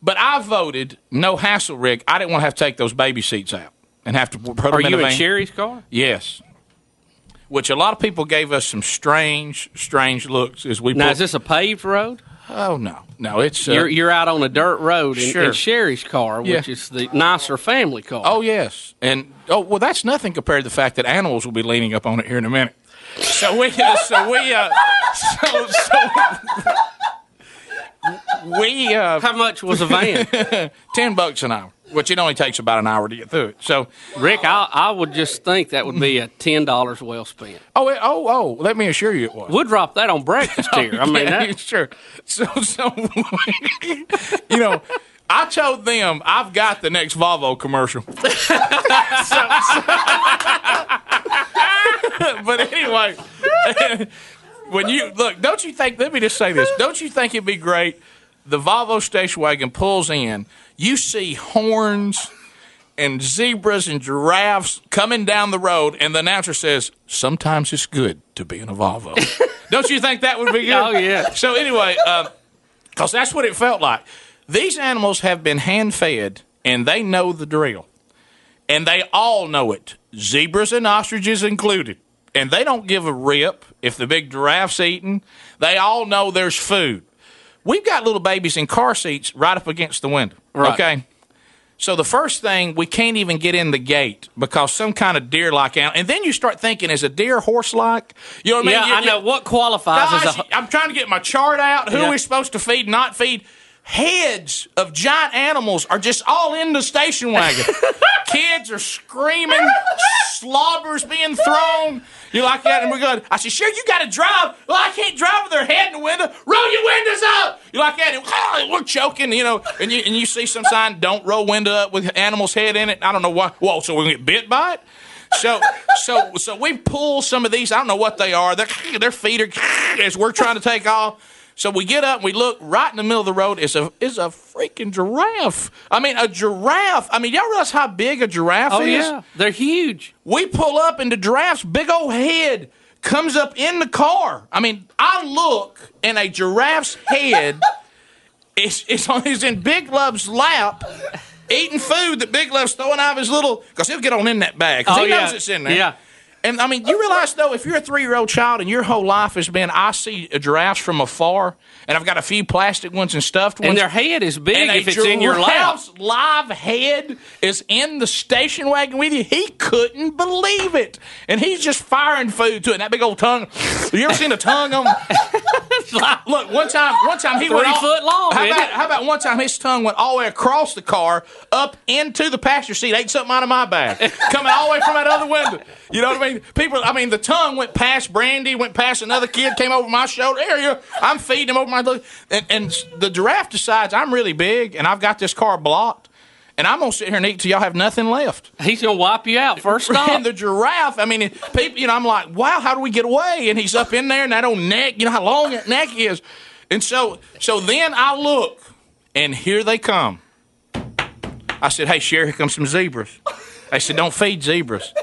Speaker 1: But I voted no hassle, Rick. I didn't want to have to take those baby seats out and have to put them
Speaker 7: Are
Speaker 1: in
Speaker 7: you
Speaker 1: a
Speaker 7: in
Speaker 1: van.
Speaker 7: Sherry's car?
Speaker 1: Yes. Which a lot of people gave us some strange, strange looks as we.
Speaker 7: Now
Speaker 1: pulled-
Speaker 7: is this a paved road?
Speaker 1: Oh no, no, it's. Uh,
Speaker 7: you're you're out on a dirt road in,
Speaker 1: Sure.
Speaker 7: in Sherry's car,
Speaker 1: Yeah.
Speaker 7: which is the nicer family car.
Speaker 1: Oh yes, and oh well, that's nothing compared to the fact that animals will be leaning up on it here in a minute. So we, uh, so we, uh, so so (laughs) we, uh,
Speaker 7: How much was a van? (laughs)
Speaker 1: ten bucks an hour, which it only takes about an hour to get through it. So,
Speaker 7: Rick, I, I would just think that would be a ten dollars well spent.
Speaker 1: oh, it, oh, oh, let me assure you, it was.
Speaker 7: We'll drop that on breakfast (laughs) oh, here. I mean,
Speaker 1: Yeah,
Speaker 7: that,
Speaker 1: sure. So, so (laughs) you know, I told them I've got the next Volvo commercial. (laughs) So- so- but anyway, when you look, don't you think? Let me just say this: Don't you think it'd be great? The Volvo station wagon pulls in. You see horns and zebras and giraffes coming down the road, and the announcer says, "Sometimes it's good to be in a Volvo." (laughs) Don't you think that would be good?
Speaker 7: Oh, yeah.
Speaker 1: So anyway, um, because that's what it felt like. These animals have been hand fed, and they know the drill, and they all know it. Zebras and ostriches included, and they don't give a rip if the big giraffe's eating. They all know there's food. We've got little babies in car seats right up against the window.
Speaker 7: Right.
Speaker 1: Okay. So the first thing, we can't even get in the gate because some kind of deer-like animal. And then you start thinking, is a deer horse-like? You know what I mean?
Speaker 7: yeah,
Speaker 1: You-
Speaker 7: I
Speaker 1: you-
Speaker 7: know what qualifies
Speaker 1: Guys,
Speaker 7: as a.
Speaker 1: I'm trying to get my chart out. Who
Speaker 7: Yeah.
Speaker 1: we're supposed to feed, not feed. Heads of giant animals are just all in the station wagon. (laughs) Kids are screaming, slobbers being thrown. You're like that, and we're going. I said, "Sure, you got to drive." Well, I can't drive with their head in the window. Roll your windows up. You're like that, and we're choking, you know. And you and you see some sign, "Don't roll window up with animal's head in it." I don't know why. Whoa, so we're gonna get bit by it. So, so, so we pull some of these. I don't know what they are. Their their feet are as we're trying to take off. So we get up and we look right in the middle of the road. It's a is a freaking giraffe. I mean, a giraffe. I mean, y'all realize how big a giraffe
Speaker 7: Oh
Speaker 1: is?
Speaker 7: yeah, they're huge.
Speaker 1: We pull up and the giraffe's big old head comes up in the car. I mean, I look and a giraffe's head (laughs) is is on is in Big Love's lap. Eating food that Big Love's throwing out of his little, because he'll get on in that bag. 'cause
Speaker 7: Oh,
Speaker 1: he
Speaker 7: yeah.
Speaker 1: knows it's in there.
Speaker 7: Yeah.
Speaker 1: And I mean, you realize though, if you're a three year old child and your whole life has been, I see giraffes from afar, and I've got a few plastic ones and stuffed ones.
Speaker 7: And their head is big if it's in your lap.
Speaker 1: giraffe's live head is in the station wagon with you. He couldn't believe it, and he's just firing food to it. And that big old tongue. Have you ever seen a tongue on? (laughs) Look, one time, one time he went
Speaker 7: Three foot long,
Speaker 1: How about, how about one time his tongue went all the way across the car, up into the passenger seat, ate something out of my bag, coming all the way from that other window. You know what I mean? People, I mean, the tongue went past Brandy, went past another kid, came over my shoulder area. I'm feeding him over my, and, and the giraffe decides I'm really big and I've got this car blocked. and I'm gonna sit here and eat till y'all have nothing left.
Speaker 7: He's gonna wipe you out first stop.
Speaker 1: And the giraffe, I mean, people, you know, I'm like, wow, how do we get away? And he's up in there, and that old neck, you know how long that neck is. And so, so then I look, and here they come. I said, hey, Sherry, here comes some zebras. They said, don't feed zebras.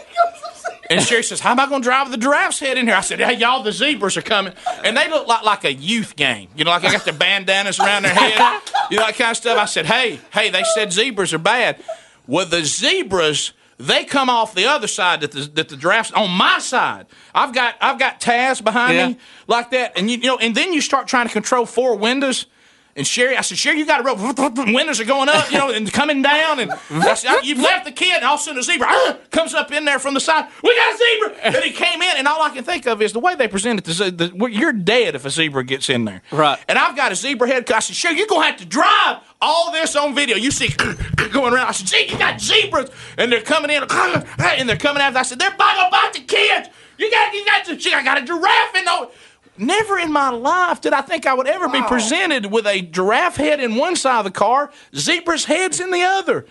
Speaker 1: And Sherry says, How am I going to drive the giraffe's head in here? I said, Hey, y'all, the zebras are coming. And they look like, like a youth gang. You know, like they got their bandanas around their head, you know, that kind of stuff. I said, Hey, hey, they said zebras are bad. Well, the zebras, they come off the other side that the, that the giraffes, on my side. I've got, I've got Taz behind
Speaker 7: Yeah.
Speaker 1: me like that. And, you, you know, and then you start trying to control four windows. And Sherry, I said, Sherry, you got to rope. (laughs) Windows are going up, you know, and coming down. And I said, you've left the kid, and all of a sudden a zebra ah, comes up in there from the side. We got a zebra, and he came in, and all I can think of is the way they presented. The, the, you're dead if a zebra gets in there,
Speaker 7: Right.
Speaker 1: And I've got a zebra head. I said, Sherry, you're gonna have to drive all this on video. You see (coughs) going around. I said, gee, you got zebras, and they're coming in, (coughs) and they're coming after. I said, they're about about the kids. You got, you got, to, I got a giraffe in there. Never in my life did I think I would ever be presented with a giraffe head in one side of the car, zebra's heads in the other.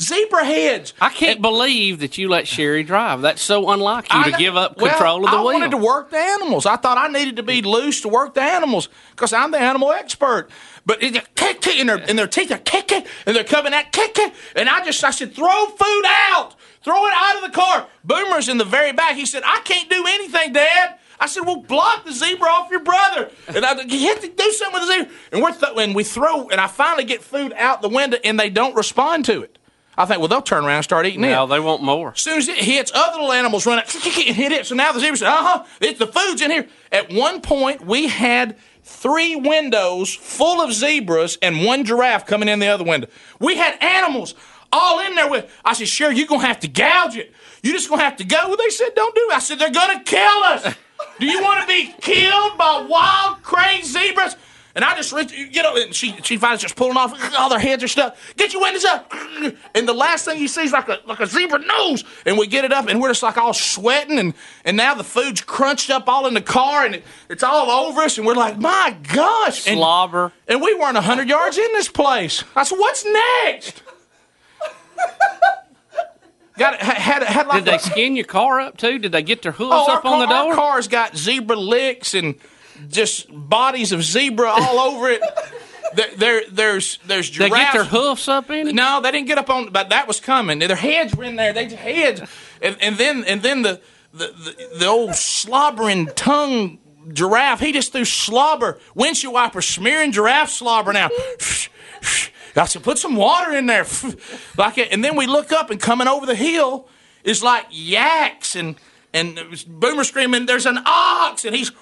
Speaker 1: Zebra heads.
Speaker 7: I can't believe that you let Sherry drive. That's so unlike you
Speaker 1: I
Speaker 7: to give up
Speaker 1: well,
Speaker 7: control of the
Speaker 1: I
Speaker 7: wheel.
Speaker 1: I wanted to work the animals. I thought I needed to be loose to work the animals because I'm the animal expert. But it, kick, kick, and, their, and their teeth are kicking, and they're coming out kicking. And I just, I said, throw food out. Throw it out of the car. Boomer's in the very back. He said, I can't do anything, Dad. I said, well, block the zebra off your brother. And I, you have to do something with the zebra. And, we're th- and we throw, and I finally get food out the window, and they don't respond to it. I think, well, they'll turn around and start eating it.
Speaker 7: Now they want more.
Speaker 1: As soon as it hits, other little animals run out (laughs) and hit it. So now the zebra said, uh huh, it's the food's in here. At one point, we had three windows full of zebras and one giraffe coming in the other window. We had animals all in there with. I said, sure, you're going to have to gouge it. You're just going to have to go. Well, they said, don't do it. I said, they're going to kill us. (laughs) Do you want to be killed by wild, crazy zebras? And I just, you know, and she, she finally just pulling off all their heads are stuck. Get your windows up. And the last thing you see is like a, like a zebra nose. And we get it up and we're just like all sweating. And, and now the food's crunched up all in the car and it, it's all over us. And we're like, my gosh. And,
Speaker 7: Slobber.
Speaker 1: and we weren't 100 yards in this place. I said, what's next? Got had, had like
Speaker 7: Did they
Speaker 1: a-
Speaker 7: skin your car up too? Did they get their oh, hooves
Speaker 1: Oh,
Speaker 7: up
Speaker 1: our,
Speaker 7: on the door?
Speaker 1: Our car's got zebra licks and just bodies of zebra all (laughs) over it. There, there, there's there's
Speaker 7: they get their hoofs up in it?
Speaker 1: No, they didn't get up on, but that was coming. Their heads were in there. They heads, and, and then and then the the, the the old slobbering tongue giraffe. He just threw slobber, windshield wiper smearing giraffe slobber now. I said, put some water in there, (laughs) like it. And then we look up, and coming over the hill is like yaks and. And Boomer screaming, "There's an ox!" And he's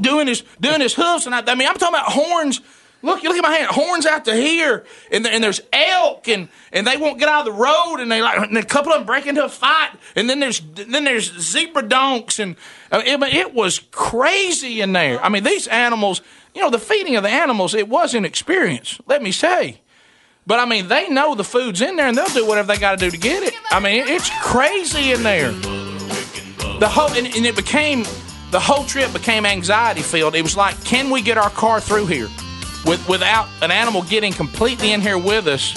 Speaker 1: doing his doing his hoofs. And I, I mean, I'm talking about horns. Look, you look at my hand. Horns out to here, and, there- and there's elk, and, and they won't get out of the road, and they like, and a couple of them break into a fight, and then there's then there's zebra donks, and it, it was crazy in there. I mean, these animals, you know, the feeding of the animals, it was an experience. Let me say. But I mean, they know the food's in there, and they'll do whatever they got to do to get it. I mean, it's crazy in there. The whole and, and it became the whole trip became anxiety filled. It was like, can we get our car through here with without an animal getting completely in here with us,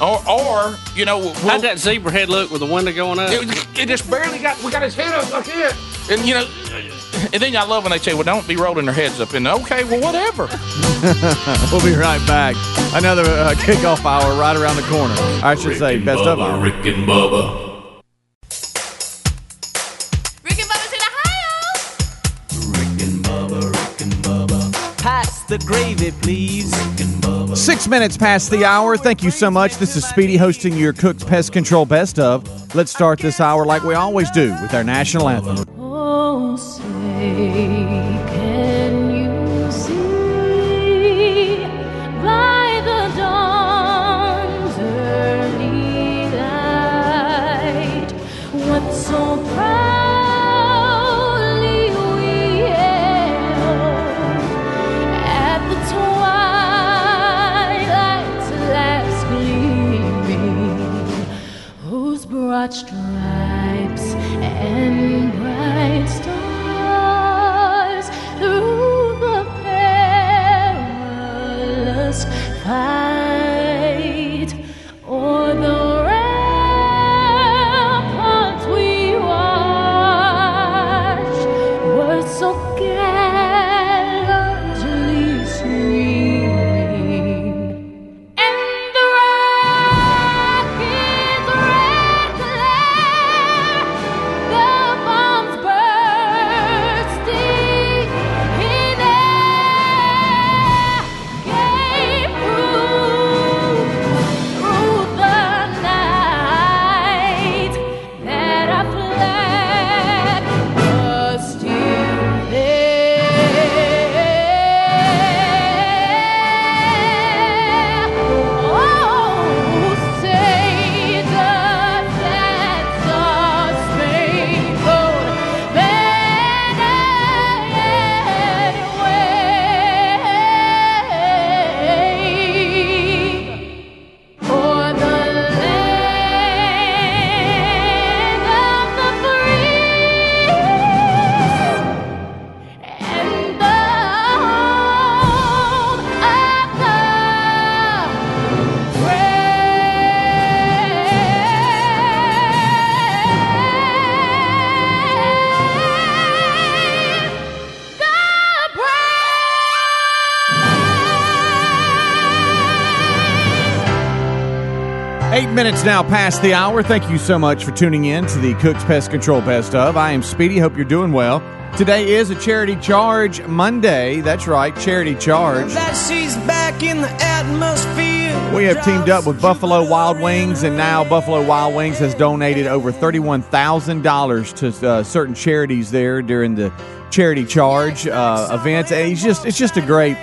Speaker 1: or or you know, we'll,
Speaker 7: How'd that zebra head look with the window going up?
Speaker 1: it, it just barely got. We got his head up like it, and you know. And then I love when they say, "Well, don't be rolling their heads up." And okay, well, whatever. (laughs)
Speaker 6: We'll be right back. Another uh, kickoff hour right around the corner. I should say,
Speaker 2: Rick and
Speaker 6: best of
Speaker 2: Bubba,
Speaker 6: hour.
Speaker 2: Rick and Bubba.
Speaker 9: Pass the gravy, please.
Speaker 6: Six minutes past the hour. Thank you so much. This is Speedy hosting your Cook's Pest Control Best of. Let's start this hour like we always do with our national anthem. Now past the hour. Thank you so much for tuning in to the Cooks Pest Control Best of. I am Speedy. Hope you're doing well. Today is a charity charge Monday. That's right, charity charge.
Speaker 9: That she's back in the atmosphere.
Speaker 6: We have teamed up with Buffalo Wild Wings, and now Buffalo Wild Wings has donated over thirty-one thousand dollars to uh, certain charities there during the charity charge uh, events. And it's just it's just a great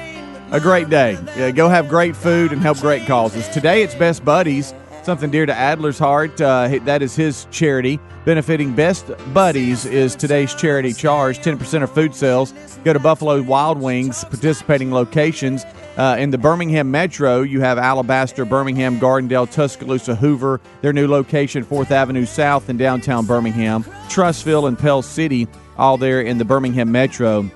Speaker 6: a great day. Go have great food and help great causes. Today it's Best Buddies, something dear to Adler's heart. Uh, that is his charity. Benefiting Best Buddies is today's charity charge. 10% of food sales go to Buffalo Wild Wings participating locations. Uh, in the Birmingham Metro, you have Alabaster, Birmingham, Gardendale, Tuscaloosa, Hoover, their new location, 4th Avenue South in downtown Birmingham, Trussville, and Pell City, all there in the Birmingham Metro.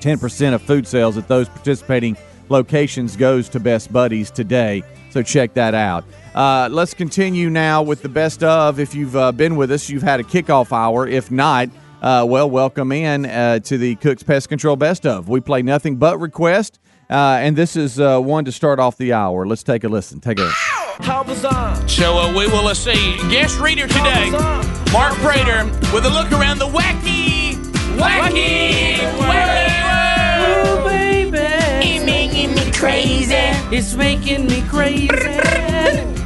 Speaker 6: 10% of food sales at those participating locations goes to Best Buddies today. So check that out. Uh, let's continue now with the best of. If you've uh, been with us, you've had a kickoff hour. If not, uh, well, welcome in uh, to the Cook's Pest Control Best of. We play nothing but request, uh, and this is uh, one to start off the hour. Let's take a listen. Take a listen.
Speaker 1: So uh, we will uh, see guest reader today, Mark Prater, with a look around the wacky, wacky, wacky
Speaker 9: Oh, baby. It making me crazy. It's making me crazy.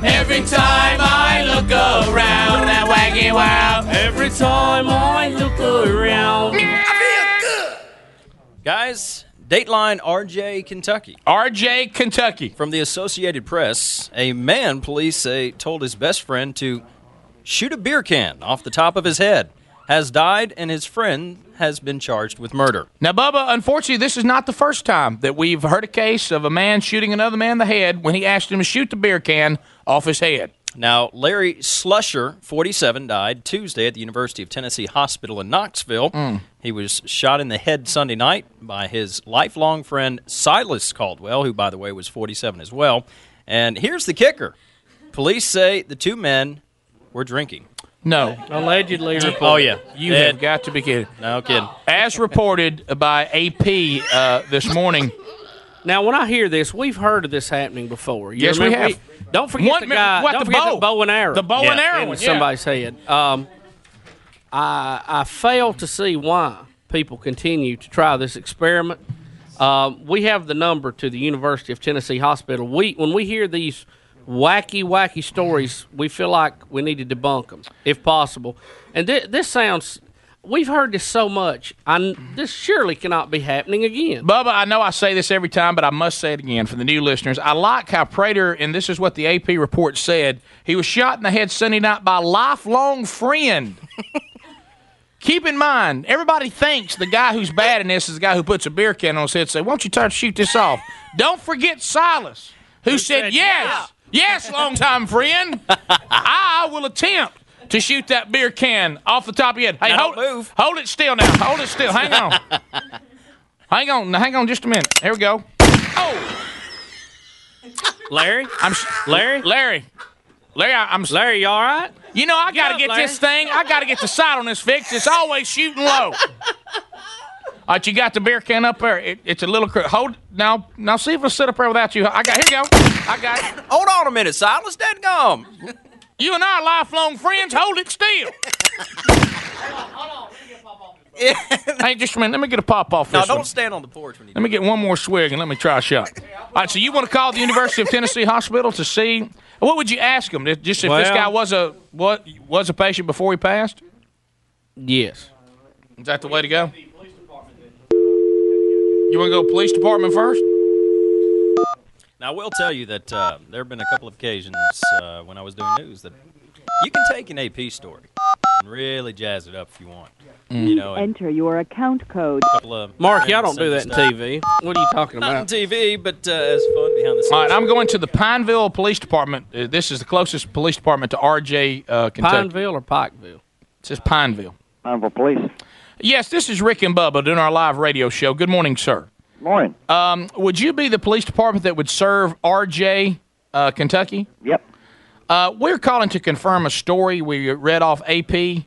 Speaker 1: Every time I look around that wacky wow.
Speaker 9: Every time I look around. I feel good.
Speaker 10: Guys, Dateline Arjay, Kentucky.
Speaker 1: Arjay, Kentucky.
Speaker 10: From the Associated Press, a man, police say, told his best friend to shoot a beer can off the top of his head, has died, and his friend has been charged with murder.
Speaker 1: Now, Bubba, unfortunately, this is not the first time that we've heard a case of a man shooting another man in the head when he asked him to shoot the beer can off his head.
Speaker 10: Now, Larry Slusher, 47, died Tuesday at the University of Tennessee Hospital in Knoxville. Mm. He was shot in the head Sunday night by his lifelong friend Silas Caldwell, who, by the way, was 47 as well. And here's the kicker police say the two men were drinking.
Speaker 1: No.
Speaker 7: Allegedly reported.
Speaker 10: Oh, yeah.
Speaker 1: You
Speaker 10: Ed,
Speaker 1: have got to be kidding.
Speaker 10: No kidding.
Speaker 1: As reported by AP uh, this morning.
Speaker 7: Now, when I hear this, we've heard of this happening before. You
Speaker 1: Yes, we
Speaker 7: remember-
Speaker 1: have.
Speaker 7: don't forget
Speaker 1: One
Speaker 7: the guy.
Speaker 1: what,
Speaker 7: don't
Speaker 1: the
Speaker 7: forget
Speaker 1: bow?
Speaker 7: the bow and arrow.
Speaker 1: The bow and arrow
Speaker 7: in
Speaker 1: one, yeah.
Speaker 7: somebody's head. Um, I I fail to see why people continue to try this experiment. Um, we have the number to the University of Tennessee Hospital. We when we hear these wacky wacky stories, we feel like we need to debunk them if possible. And thi- this sounds. We've heard this so much. I, this surely cannot be happening again.
Speaker 1: Bubba, I know I say this every time, but I must say it again for the new listeners. I like how Prater, and this is what the AP report said, he was shot in the head Sunday night by a lifelong friend. (laughs) Keep in mind, everybody thinks the guy who's bad in this is the guy who puts a beer can on his head and say, Why don't you try to shoot this off? Don't forget Silas, who, said,
Speaker 9: said,
Speaker 1: Yes, yes, longtime friend. (laughs) I will attempt to shoot that beer can off the top of your head. Hey,
Speaker 10: Now
Speaker 1: hold,
Speaker 10: move.
Speaker 1: hold it still now. Hold it still. Hang on. (laughs) hang on. Hang on just a minute. Here we go. Oh,
Speaker 7: Larry,
Speaker 1: I'm
Speaker 7: Larry,
Speaker 1: Larry. Larry, I, I'm
Speaker 7: Larry, you all right?
Speaker 1: You know, I got to get
Speaker 7: Larry.
Speaker 1: this thing. I got to get the sight on this fixed. It's always shooting low. (laughs) All right, you got the beer can up there. It, it's a little cr- hold now. Now see if it'll sit up there without you. I got here. You go. I got it.
Speaker 10: Hold on a minute, Silas. Dead gum.
Speaker 1: You and I are lifelong friends. Hold it still. hey, just a minute. Let me get a pop off
Speaker 10: Now,
Speaker 1: this
Speaker 10: don't
Speaker 1: one.
Speaker 10: stand on the porch when you
Speaker 1: Let me get one more swig and let me try a shot. All right, so you want to call the University of Tennessee Hospital to see what would you ask them? Just if this guy was a what was a patient before he passed?
Speaker 7: Yes.
Speaker 1: Is that the way to go? You want to go police department first?
Speaker 10: Now, I will tell you that uh, there have been a couple of occasions uh, when I was doing news that you can take an AP story and really jazz it up if you want. You know,
Speaker 11: Enter your account code.
Speaker 10: a couple of
Speaker 7: Mark, y'all don't do that
Speaker 10: and
Speaker 7: in. TV. What are you talking about?
Speaker 10: Not on? TV, but uh, it's fun behind the scenes.
Speaker 1: All right, I'm going to the Pineville Police Department. Uh, this is the closest police department to Arjay, uh, Kentucky.
Speaker 7: Pineville or Pikeville?
Speaker 1: It says Pineville.
Speaker 12: Pineville Police.
Speaker 1: Yes, this is Rick and Bubba doing our live radio show. Good morning, sir.
Speaker 12: Morning.
Speaker 1: Um, would you be the police department that would serve Arjay, uh, Kentucky?
Speaker 12: Yep.
Speaker 1: Uh, we're calling to confirm a story we read off AP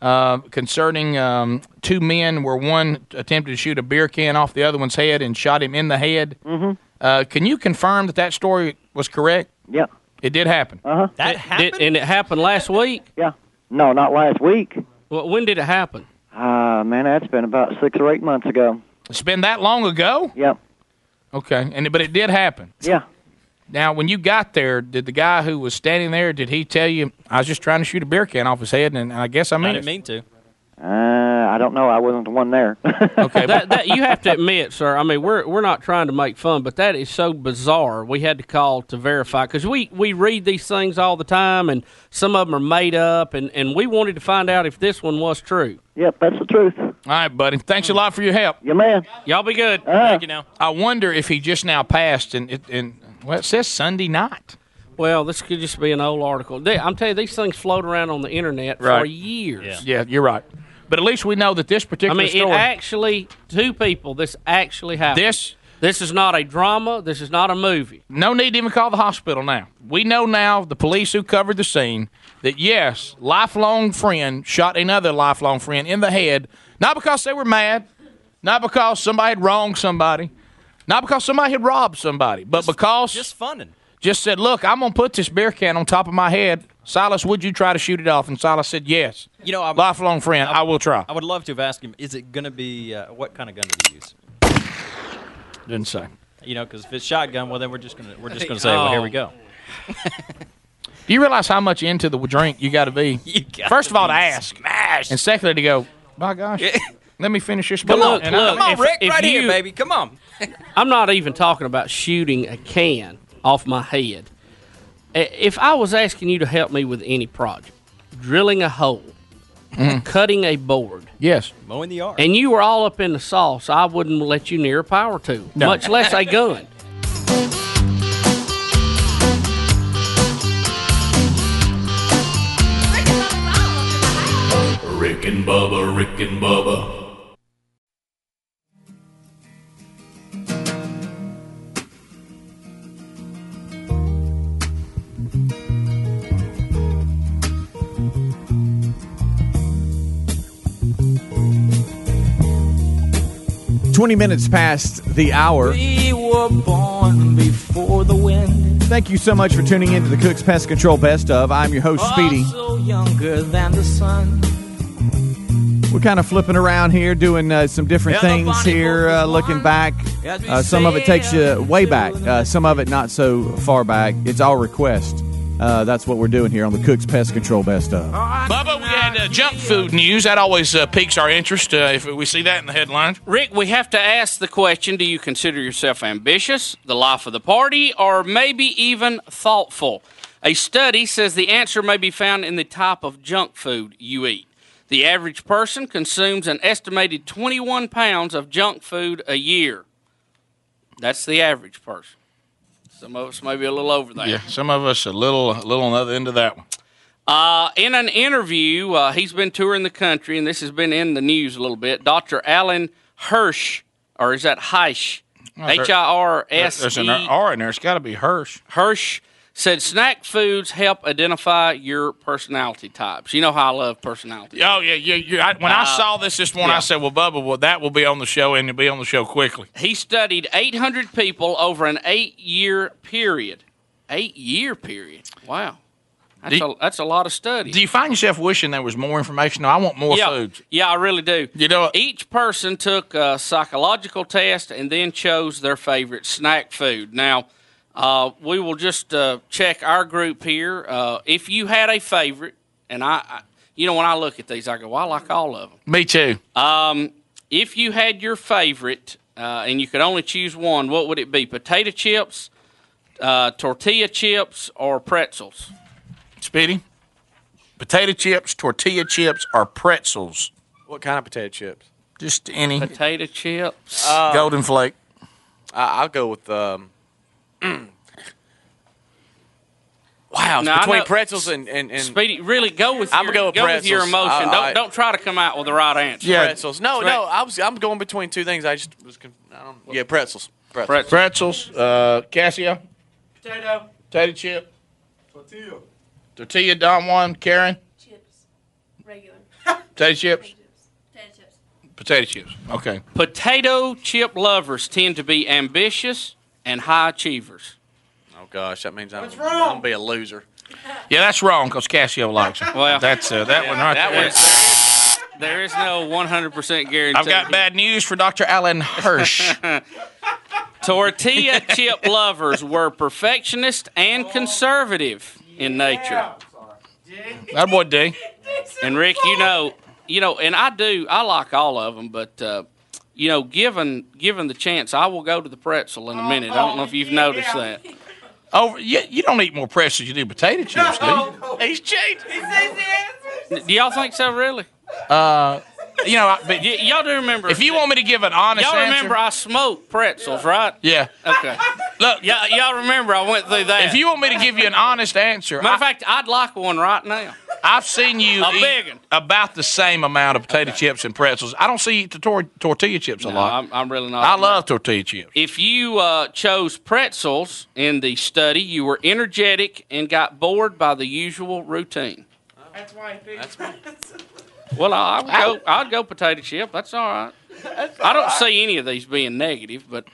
Speaker 1: uh, concerning um, two men where one attempted to shoot a beer can off the other one's head and shot him in the head.
Speaker 12: Mm-hmm.
Speaker 1: Uh, can you confirm that that story was correct?
Speaker 12: Yep.
Speaker 1: It did happen.
Speaker 11: Uh huh.
Speaker 10: That
Speaker 7: Did, and it happened last week.
Speaker 11: Yeah. No, not last week.
Speaker 7: Well, when did it happen?
Speaker 11: Uh, man, that's been about six or eight months ago.
Speaker 1: It's been that long ago.
Speaker 11: Yep.
Speaker 1: Okay, and but it did happen.
Speaker 11: Yeah.
Speaker 1: Now, when you got there, did the guy who was standing there did he tell you I was just trying to shoot a beer can off his head, and I guess I
Speaker 10: I
Speaker 1: mean
Speaker 10: didn't mean to.
Speaker 11: Uh, I don't know. I wasn't the one there. (laughs)
Speaker 1: okay,
Speaker 7: that, that you have to admit, sir. I mean, we're we're not trying to make fun, but that is so bizarre. We had to call to verify because we we read these things all the time, and some of them are made up, and and we wanted to find out if this one was true.
Speaker 11: Yep, that's the truth.
Speaker 1: All right, buddy. Thanks a lot for your help.
Speaker 11: Yeah, man.
Speaker 7: Y'all be good.
Speaker 10: Thank you now.
Speaker 1: I wonder if he just now passed, and it, and well, it says Sunday night.
Speaker 7: Well, this could just be an old article. They, I'm telling you, these things float around on the internet for years.
Speaker 1: Yeah, you're right. But at least we know that this particular
Speaker 7: I
Speaker 1: particular
Speaker 7: mean, it actually two people. This actually happened.
Speaker 1: This
Speaker 7: this is not a drama. This is not a movie.
Speaker 1: no need to even call the hospital now. We know now, the police who covered the scene, that yes, lifelong friend shot another lifelong friend in the head, not because they were mad, not because somebody had wronged somebody, not because somebody had robbed somebody, but because
Speaker 10: Just funning.
Speaker 1: just said, "Look, I'm gonna put this beer can on top of my head." Silas, would you try to shoot it off? And Silas said, "Yes."
Speaker 10: You know, I,
Speaker 1: Lifelong friend, I, will try.
Speaker 10: I would love to have asked him. Is it going to be uh, what kind of gun did he use?
Speaker 1: Didn't say.
Speaker 10: You know, because if it's shotgun, well, then we're just gonna we're just gonna say, well, here we
Speaker 1: Oh.
Speaker 10: go.
Speaker 1: Do you realize how much into the drink you got to be? (laughs) First of all, to ask, and secondly, to go. My gosh, let me finish this.
Speaker 7: But
Speaker 1: beer."
Speaker 7: look,
Speaker 1: And I-
Speaker 7: look,
Speaker 10: Come on,
Speaker 7: if-
Speaker 10: Rick,
Speaker 7: if
Speaker 10: right here, baby. Come on. (laughs)
Speaker 7: I'm not even talking about shooting a can off my head. If I was asking you to help me with any project, drilling a hole, mm-hmm. cutting a board,
Speaker 1: yes,
Speaker 10: Mowing the yard.
Speaker 7: and you were all up in the sauce, I wouldn't let you near a power tool,
Speaker 1: No.
Speaker 7: much less a (laughs) gun.
Speaker 2: Rick and Bubba, Rick and Bubba.
Speaker 6: Twenty minutes past the hour.
Speaker 9: We were born before the wind.
Speaker 6: Thank you so much for tuning in to the Cooks Pest Control Best of. I'm your host, oh, Speedy.
Speaker 9: Also younger than the sun.
Speaker 6: We're kind of flipping around here, doing uh, some different
Speaker 9: Yeah,
Speaker 6: things here, uh, looking back. Uh, some of it takes you way back, uh, some of it not so far back. It's all request. Uh, that's what we're doing here on the Cooks Pest Control Best of.
Speaker 1: Bubba, we had uh, junk food news. That always uh, piques our interest uh, if we see that in the headlines.
Speaker 7: Rick, we have to ask the question do you consider yourself ambitious, the life of the party, or maybe even thoughtful? A study says the answer may be found in the type of junk food you eat. The average person consumes an estimated 21 pounds of junk food a year. That's the average person. Some of us may be a little over that.
Speaker 1: Yeah, some of us a little, a little on the other end of that one.
Speaker 7: Uh, in an interview, uh, he's been touring the country, and this has been in the news a little bit. Dr. Alan Hirsch, or is that Heisch? H I R S
Speaker 1: There's an. R in there. It's got to be Hirsch.
Speaker 7: Hirsch said snack foods help identify your personality types. You know how I love personality.
Speaker 1: Oh yeah, yeah. yeah. I, when I
Speaker 7: Uh,
Speaker 1: saw this this morning,
Speaker 7: yeah.
Speaker 1: I said, "Well, Bubba, well, that will be on the show, and it'll be on the show quickly."
Speaker 7: He studied 800 people over an eight-year period. Eight-year period. Wow, that's
Speaker 1: Do
Speaker 7: a, that's a lot of study.
Speaker 1: Do you find yourself wishing there was more information? No, I want more
Speaker 7: yeah,
Speaker 1: foods.
Speaker 7: Yeah, I really do.
Speaker 1: You know,
Speaker 7: each person took a psychological test and then chose their favorite snack food. Now, uh, we will just uh, check our group here. Uh, if you had a favorite, and I, I, you know, when I look at these, I go, well, I like all of them.
Speaker 1: Me too.
Speaker 7: Um, if you had your favorite uh, and you could only choose one, what would it be? Potato chips, uh, tortilla chips, or pretzels?
Speaker 1: Speedy, potato chips, tortilla chips, or pretzels?
Speaker 8: What kind of potato chips?
Speaker 1: Just any
Speaker 7: potato chips,
Speaker 8: Uh,
Speaker 1: golden flake.
Speaker 8: I, I'll go with. Um, wow, it's
Speaker 7: Now,
Speaker 8: between
Speaker 7: know-
Speaker 8: pretzels and, and, and
Speaker 7: Speedy, really go with
Speaker 8: I'm
Speaker 7: your,
Speaker 8: gonna go with
Speaker 7: go with your
Speaker 8: pretzels.
Speaker 7: emotion.
Speaker 8: I-
Speaker 7: don't don't try to come out with the right answer.
Speaker 8: pretzels. No,
Speaker 7: Right.
Speaker 8: no, I was I'm going between two things. I just was. I don't. Yeah, pretzels. Pretzels.
Speaker 1: Pretzels. Uh, Cassio.
Speaker 7: Potato.
Speaker 1: Potato chip. Tortilla. Tortilla. Don Juan. Karen.
Speaker 13: Chips. Regular.
Speaker 1: Potato chips.
Speaker 13: Potato chips.
Speaker 1: Potato chips. Okay.
Speaker 7: Potato chip lovers tend to be ambitious and high achievers.
Speaker 8: Oh gosh, that means I'm,
Speaker 12: What's wrong?
Speaker 8: I'm gonna be a loser.
Speaker 1: Yeah, that's wrong because Cassio likes it.
Speaker 7: Well,
Speaker 1: that's uh, that one right
Speaker 7: that
Speaker 1: there.
Speaker 7: was- There is no 100% guarantee.
Speaker 1: I've got bad news for Dr. Alan Hirsch. (laughs)
Speaker 7: Tortilla (laughs) chip lovers were perfectionist and conservative in nature.
Speaker 1: that boy (laughs) D.
Speaker 7: And Rick, you know, you know, and I do. I like all of them, but uh, you know, given given the chance, I will go to the pretzel in a minute. I don't know if you've noticed that.
Speaker 1: Oh, you, you don't eat more pretzels than you do potato chips, do you?
Speaker 12: He's cheating. He says the answer.
Speaker 7: Do y'all think so? Really?
Speaker 1: Uh, you know, I, but
Speaker 7: Y- y'all do remember?
Speaker 1: if you want me to give an honest
Speaker 7: y'all
Speaker 1: answer,
Speaker 7: remember I smoked pretzels, right?
Speaker 1: yeah.
Speaker 7: Okay.
Speaker 1: Look,
Speaker 7: Y'all, y'all remember I went through that?
Speaker 1: if you want me to give you an honest answer,
Speaker 7: Matter of fact, I'd like one right now.
Speaker 1: I've seen you
Speaker 7: A
Speaker 1: eat
Speaker 7: big 'un.
Speaker 1: about the same amount of potato chips and pretzels. I don't see you eat the tor- tortilla chips a
Speaker 7: No,
Speaker 1: lot.
Speaker 7: I'm, I'm really not.
Speaker 1: I love tortilla chips.
Speaker 7: If you uh, chose pretzels in the study, you were energetic and got bored by the usual routine.
Speaker 12: That's why he
Speaker 8: That's (laughs)
Speaker 7: Well, I, I would go. I'd go potato chip. That's all right. I don't see any of these being negative, but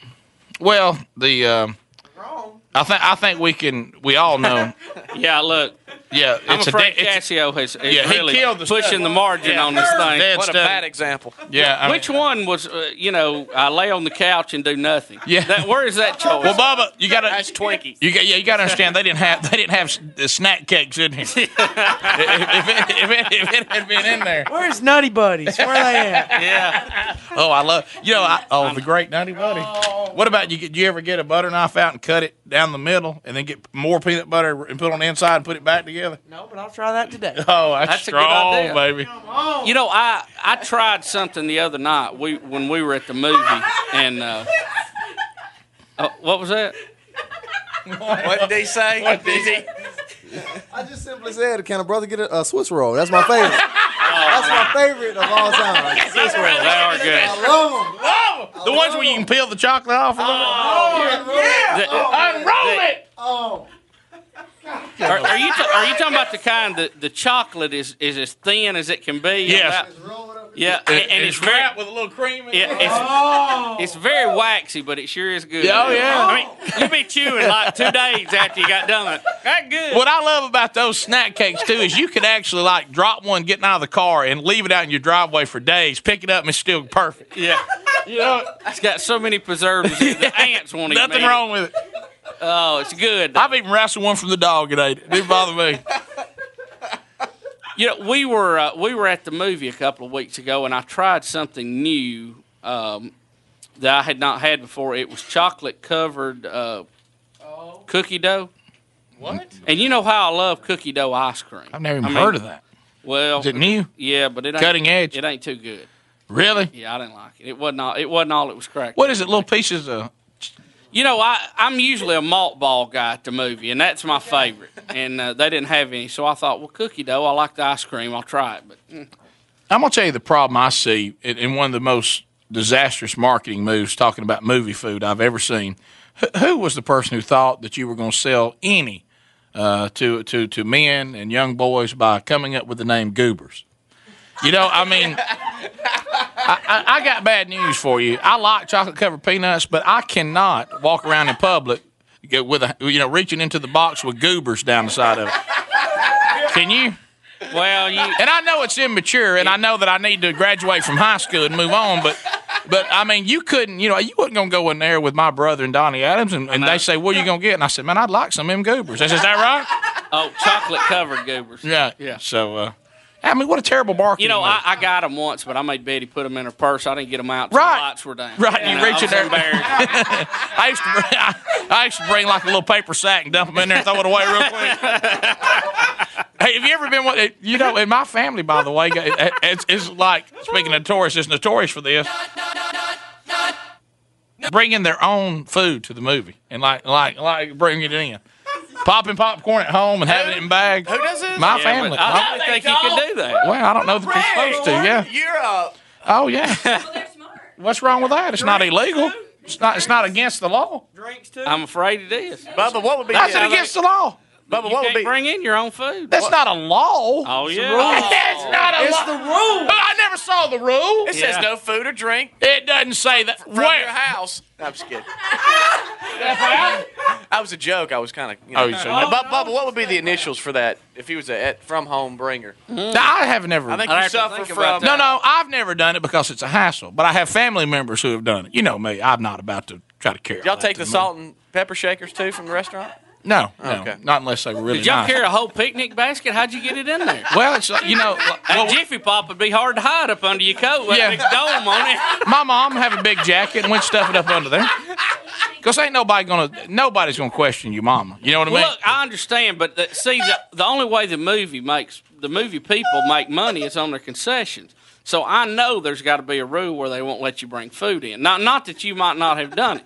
Speaker 1: Well, the um,
Speaker 12: wrong.
Speaker 1: I think I think we can. We all know. (laughs)
Speaker 7: yeah, look,
Speaker 1: Yeah,
Speaker 7: I'm
Speaker 1: it's a.
Speaker 7: afraid
Speaker 1: da- it's,
Speaker 7: Cassio has, is
Speaker 1: Yeah, he
Speaker 7: really
Speaker 1: killed the
Speaker 7: pushing
Speaker 1: stuff.
Speaker 7: the margin
Speaker 1: Yeah.
Speaker 7: on this thing.
Speaker 1: Dead
Speaker 8: What a
Speaker 1: stuff.
Speaker 8: bad example.
Speaker 1: yeah. I mean-
Speaker 7: Which one was, uh, you know, I lay on the couch and do nothing?
Speaker 1: Yeah.
Speaker 7: That, where is that choice?
Speaker 1: Well, Bubba, you got to.
Speaker 8: That's Twinkie.
Speaker 1: You got, yeah, you got to understand they didn't have they didn't have the snack cakes in here. (laughs) if, if, it, if, it, if it had been in there,
Speaker 12: Where's Nutty Buddies? Where are they at? (laughs)
Speaker 7: yeah.
Speaker 1: oh, I love you know I, oh the great nutty buddy. What about you? Get, you ever get a butter knife out and cut it down the middle, and then get more peanut butter and put it on the inside and put it back together?
Speaker 12: No, but I'll try that today. (laughs)
Speaker 1: Oh, that's,
Speaker 7: That's a good
Speaker 1: strong,
Speaker 7: idea.
Speaker 1: baby.
Speaker 7: You know, I I tried something the other night. We when we were at the movie, and uh, oh, what was that?
Speaker 8: What did he say?
Speaker 1: What did he?
Speaker 14: I just simply said, can a brother get a, a Swiss roll? That's my favorite. That's my favorite of all time. Swiss roll.
Speaker 7: They are good.
Speaker 14: I love them.
Speaker 1: The ones where you can peel the chocolate off. a little bit?
Speaker 7: The-
Speaker 1: Unroll it.
Speaker 14: Oh,
Speaker 7: Are, are you ta- are you talking about the kind that the chocolate is, is as thin as it can be?
Speaker 1: Yes.
Speaker 7: About- yeah, and, and it's,
Speaker 1: it's
Speaker 7: very,
Speaker 1: wrapped with a little cream in
Speaker 7: yeah,
Speaker 1: it.
Speaker 7: it's, oh. it's very waxy, but it sure is good.
Speaker 1: Oh, yeah.
Speaker 7: I mean, you'll be chewing like two days after you got done. with it. That good.
Speaker 1: What I love about those snack cakes too is you could actually like drop one getting out of the car and leave it out in your driveway for days, pick it up and it's still perfect.
Speaker 7: Yeah. (laughs) You know, it's got so many preservatives. The ants won't even
Speaker 1: Nothing
Speaker 7: eat
Speaker 1: wrong with it.
Speaker 7: Oh, it's good.
Speaker 1: I've even wrestled one from the dog and ate it. It didn't bother me.
Speaker 7: You know, we were uh, we were at the movie a couple of weeks ago, and I tried something new um, that I had not had before. It was chocolate covered uh, cookie dough.
Speaker 1: What?
Speaker 7: And you know how I love cookie dough ice cream.
Speaker 1: I've never even
Speaker 7: I mean,
Speaker 1: heard of that.
Speaker 7: Well,
Speaker 1: Is it new?
Speaker 7: yeah, but it ain't,
Speaker 1: Cutting edge?
Speaker 7: It ain't too good.
Speaker 1: Really?
Speaker 7: Yeah, I didn't like it. It wasn't all. It wasn't all it was cracked.
Speaker 1: What is it? Little pieces of
Speaker 7: You know, I, I'm usually a malt ball guy at the movie, and that's my favorite. And uh, they didn't have any, so I thought, well, cookie dough. I like the ice cream. I'll try it. But mm,
Speaker 1: I'm gonna tell you the problem I see in, in one of the most disastrous marketing moves talking about movie food I've ever seen. Who, who was the person who thought that you were going to sell any uh, to to to men and young boys by coming up with the name Goobers? You know, I mean, I, I, I got bad news for you. I like chocolate covered peanuts, but I cannot walk around in public with a you know reaching into the box with Goobers down the side of it. Can you?
Speaker 7: well, you
Speaker 1: And I know it's immature, and I know that I need to graduate from high school and move on. But, but I mean, you couldn't, you know, you wasn't gonna go in there with my brother and Donnie Adams, and, and they say, "What are you gonna get?" And I said, "Man, I'd like some of them goobers." I said, "Is that right?"
Speaker 7: oh, chocolate covered goobers.
Speaker 1: Yeah,
Speaker 7: Yeah.
Speaker 1: So, uh, I mean, what a terrible marketing.
Speaker 7: You know. I, I got them once, but I made Betty put them in her purse. I didn't get them out.
Speaker 1: Right.
Speaker 7: The lights were down.
Speaker 1: Right, you
Speaker 7: know,
Speaker 1: reach in there. (laughs) I used to, bring, I, I used to bring like a little paper sack and dump them in there and throw it away real quick. (laughs) hey, have you ever been? one- eh, You know, in my family, by the way, eh, eh, it's, it's like speaking of tourists, it's notorious for this. Bringing their own food to the movie and like like like bringing it in, popping popcorn at home and having it in bags. Who does this? My
Speaker 7: Yeah,
Speaker 1: family.
Speaker 7: but I don't think you can do that.
Speaker 1: well, I don't know that you're supposed to. Yeah.
Speaker 8: You're a
Speaker 1: Oh yeah. (laughs) What's wrong with that? It's not illegal. It's not. It's not against the law.
Speaker 12: Drinks too.
Speaker 7: I'm afraid it is.
Speaker 8: Bubba. What would be
Speaker 1: That's
Speaker 8: the,
Speaker 1: against the law.
Speaker 15: Bubba,
Speaker 7: you
Speaker 15: what would
Speaker 7: can't
Speaker 15: be-
Speaker 7: bring in your own food.
Speaker 1: That's not a law.
Speaker 7: Oh yeah,
Speaker 1: It's not a law.
Speaker 12: It's
Speaker 1: law.
Speaker 12: the rule.
Speaker 1: I never saw the rule.
Speaker 15: It says no food or drink
Speaker 1: It doesn't say that.
Speaker 15: from
Speaker 1: Where?
Speaker 15: your house. No, I'm just kidding. (laughs) That was a joke. I was kind of. You know.
Speaker 1: Oh, you said-
Speaker 15: Uh, Bu- Bubba, what would be the initials for that if he was a at, from home bringer?
Speaker 1: I have never.
Speaker 15: I think
Speaker 7: I'd
Speaker 15: you suffer
Speaker 7: think
Speaker 15: from.
Speaker 1: no, no, I've never done it because it's a hassle. But I have family members who have done it. You know me. I'm not about to try to carry.
Speaker 15: Did y'all take the salt and pepper shakers too from the restaurant?
Speaker 1: No, no,
Speaker 15: Okay.
Speaker 1: not unless they were really
Speaker 7: Did y'all
Speaker 1: nice.
Speaker 7: carry a whole picnic basket? How'd you get it in there?
Speaker 1: Well, it's uh, you know, (laughs)
Speaker 7: That
Speaker 1: well,
Speaker 7: Jiffy Pop would be hard to hide up under your coat with
Speaker 1: Yeah.
Speaker 7: a big dome on it. (laughs)
Speaker 1: my mom have a big jacket and we'd stuff it up under there. Cause ain't nobody gonna, nobody's gonna question you, mama. You know what I mean?
Speaker 7: Look, I understand, but the, see, the, the only way the movie makes the movie people make money is on their concessions. So I know there's got to be a rule where they won't let you bring food in. Not, not that you might not have done it.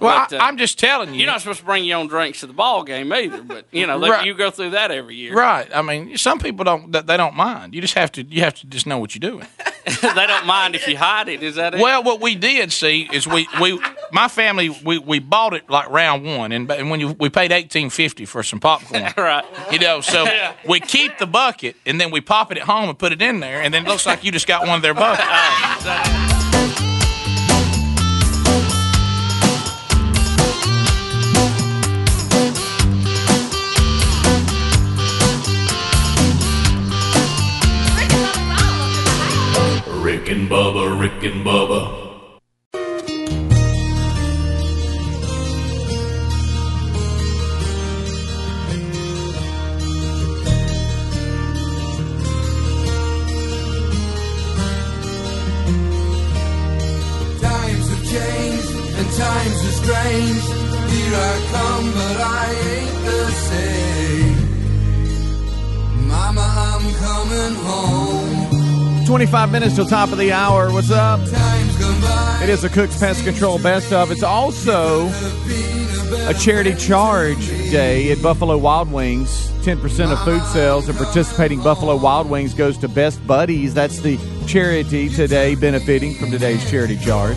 Speaker 1: Well,
Speaker 7: but, uh,
Speaker 1: I, I'm just telling you.
Speaker 7: You're not supposed to bring your own drinks to the ball game either, but you know
Speaker 1: Right.
Speaker 7: you go through that every year.
Speaker 1: Right. I mean, some people don't. They don't mind. You just have to. You have to just know what you're doing. (laughs)
Speaker 7: they don't mind if you hide it. Is that it?
Speaker 1: Well, what we did see is we, we my family we, we bought it like round one, and, and when you, we paid eighteen fifty for some popcorn, (laughs)
Speaker 7: right.
Speaker 1: you know, so (laughs)
Speaker 7: Yeah.
Speaker 1: we keep the bucket and then we pop it at home and put it in there, and then it looks like you just got one of their buckets.
Speaker 2: Bubba, Rick and Bubba.
Speaker 9: Times have changed and times are strange. Here I come, but I ain't the same. Mama, I'm coming home.
Speaker 6: 25 minutes till top of the hour. What's up? It is a Cook's Pest Control Best of. It's also a charity charge day at Buffalo Wild Wings. 10% of food sales and participating Buffalo Wild Wings goes to Best Buddies. That's the charity today benefiting from today's charity charge.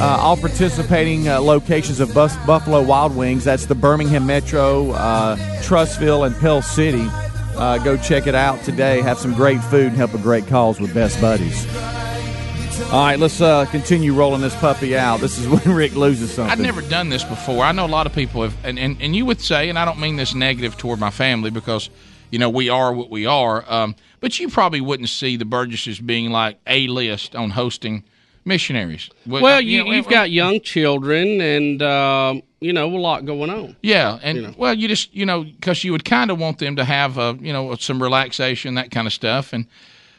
Speaker 6: Uh, all participating uh, locations of Bus- Buffalo Wild Wings, that's the Birmingham Metro, uh, Trussville, and Pell City. Uh, go check it out today. Have some great food and help a great cause with Best Buddies. All right, let's uh, continue rolling this puppy out. This is (laughs) when Rick loses something.
Speaker 1: I've never done this before. I know a lot of people have, and, and, and you would say, and I don't mean this negative toward my family because, you know, we are what we are. Um, but you probably wouldn't see the Burgesses being like a list on hosting missionaries. Would-
Speaker 7: Well, you, you
Speaker 1: have
Speaker 7: got young children and, um, you know, a lot going on.
Speaker 1: Yeah, and well, you just you know because you would kind of want them to have uh, you know some relaxation, that kind of stuff, and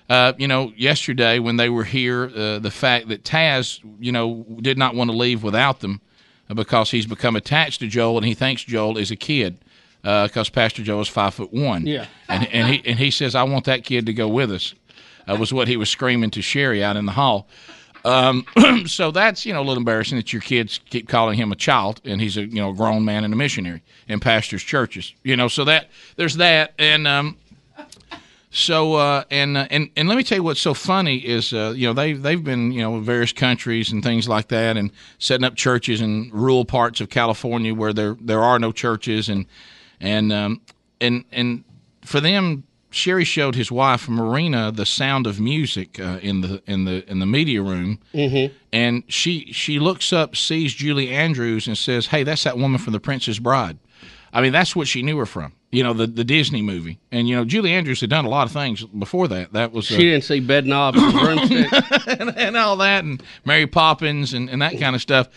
Speaker 1: uh, you know yesterday when they were here, uh, the fact that Taz you know did not want to leave without them uh, because he's become attached to Joel and he thinks Joel is a kid because Pastor Joel is five foot one.
Speaker 7: Yeah.
Speaker 1: and and he and he says I want that kid to go with us. Uh, was what he was screaming to Sherry out in the hall. Um, (clears throat) so that's you know a little embarrassing that your kids keep calling him a child and he's a you know grown man and a missionary in pastors' churches. You know, so that there's that and um, so uh, and uh, and and let me tell you what's so funny is uh, you know they they've been you know in various countries and things like that and setting up churches in rural parts of California where there there are no churches and and um, and and for them Sherry showed his wife Marina the sound of music uh, in the in the in the media room
Speaker 7: Mm-hmm.
Speaker 1: and she she looks up sees Julie Andrews and says hey that's that woman from the Princess Bride I mean that's what she knew her from you know the the Disney movie and you know Julie Andrews had done a lot of things before that that was uh,
Speaker 7: She didn't see Bedknobs and Broomsticks.
Speaker 1: and, (laughs) and all that, and Mary Poppins and, and that kind of stuff.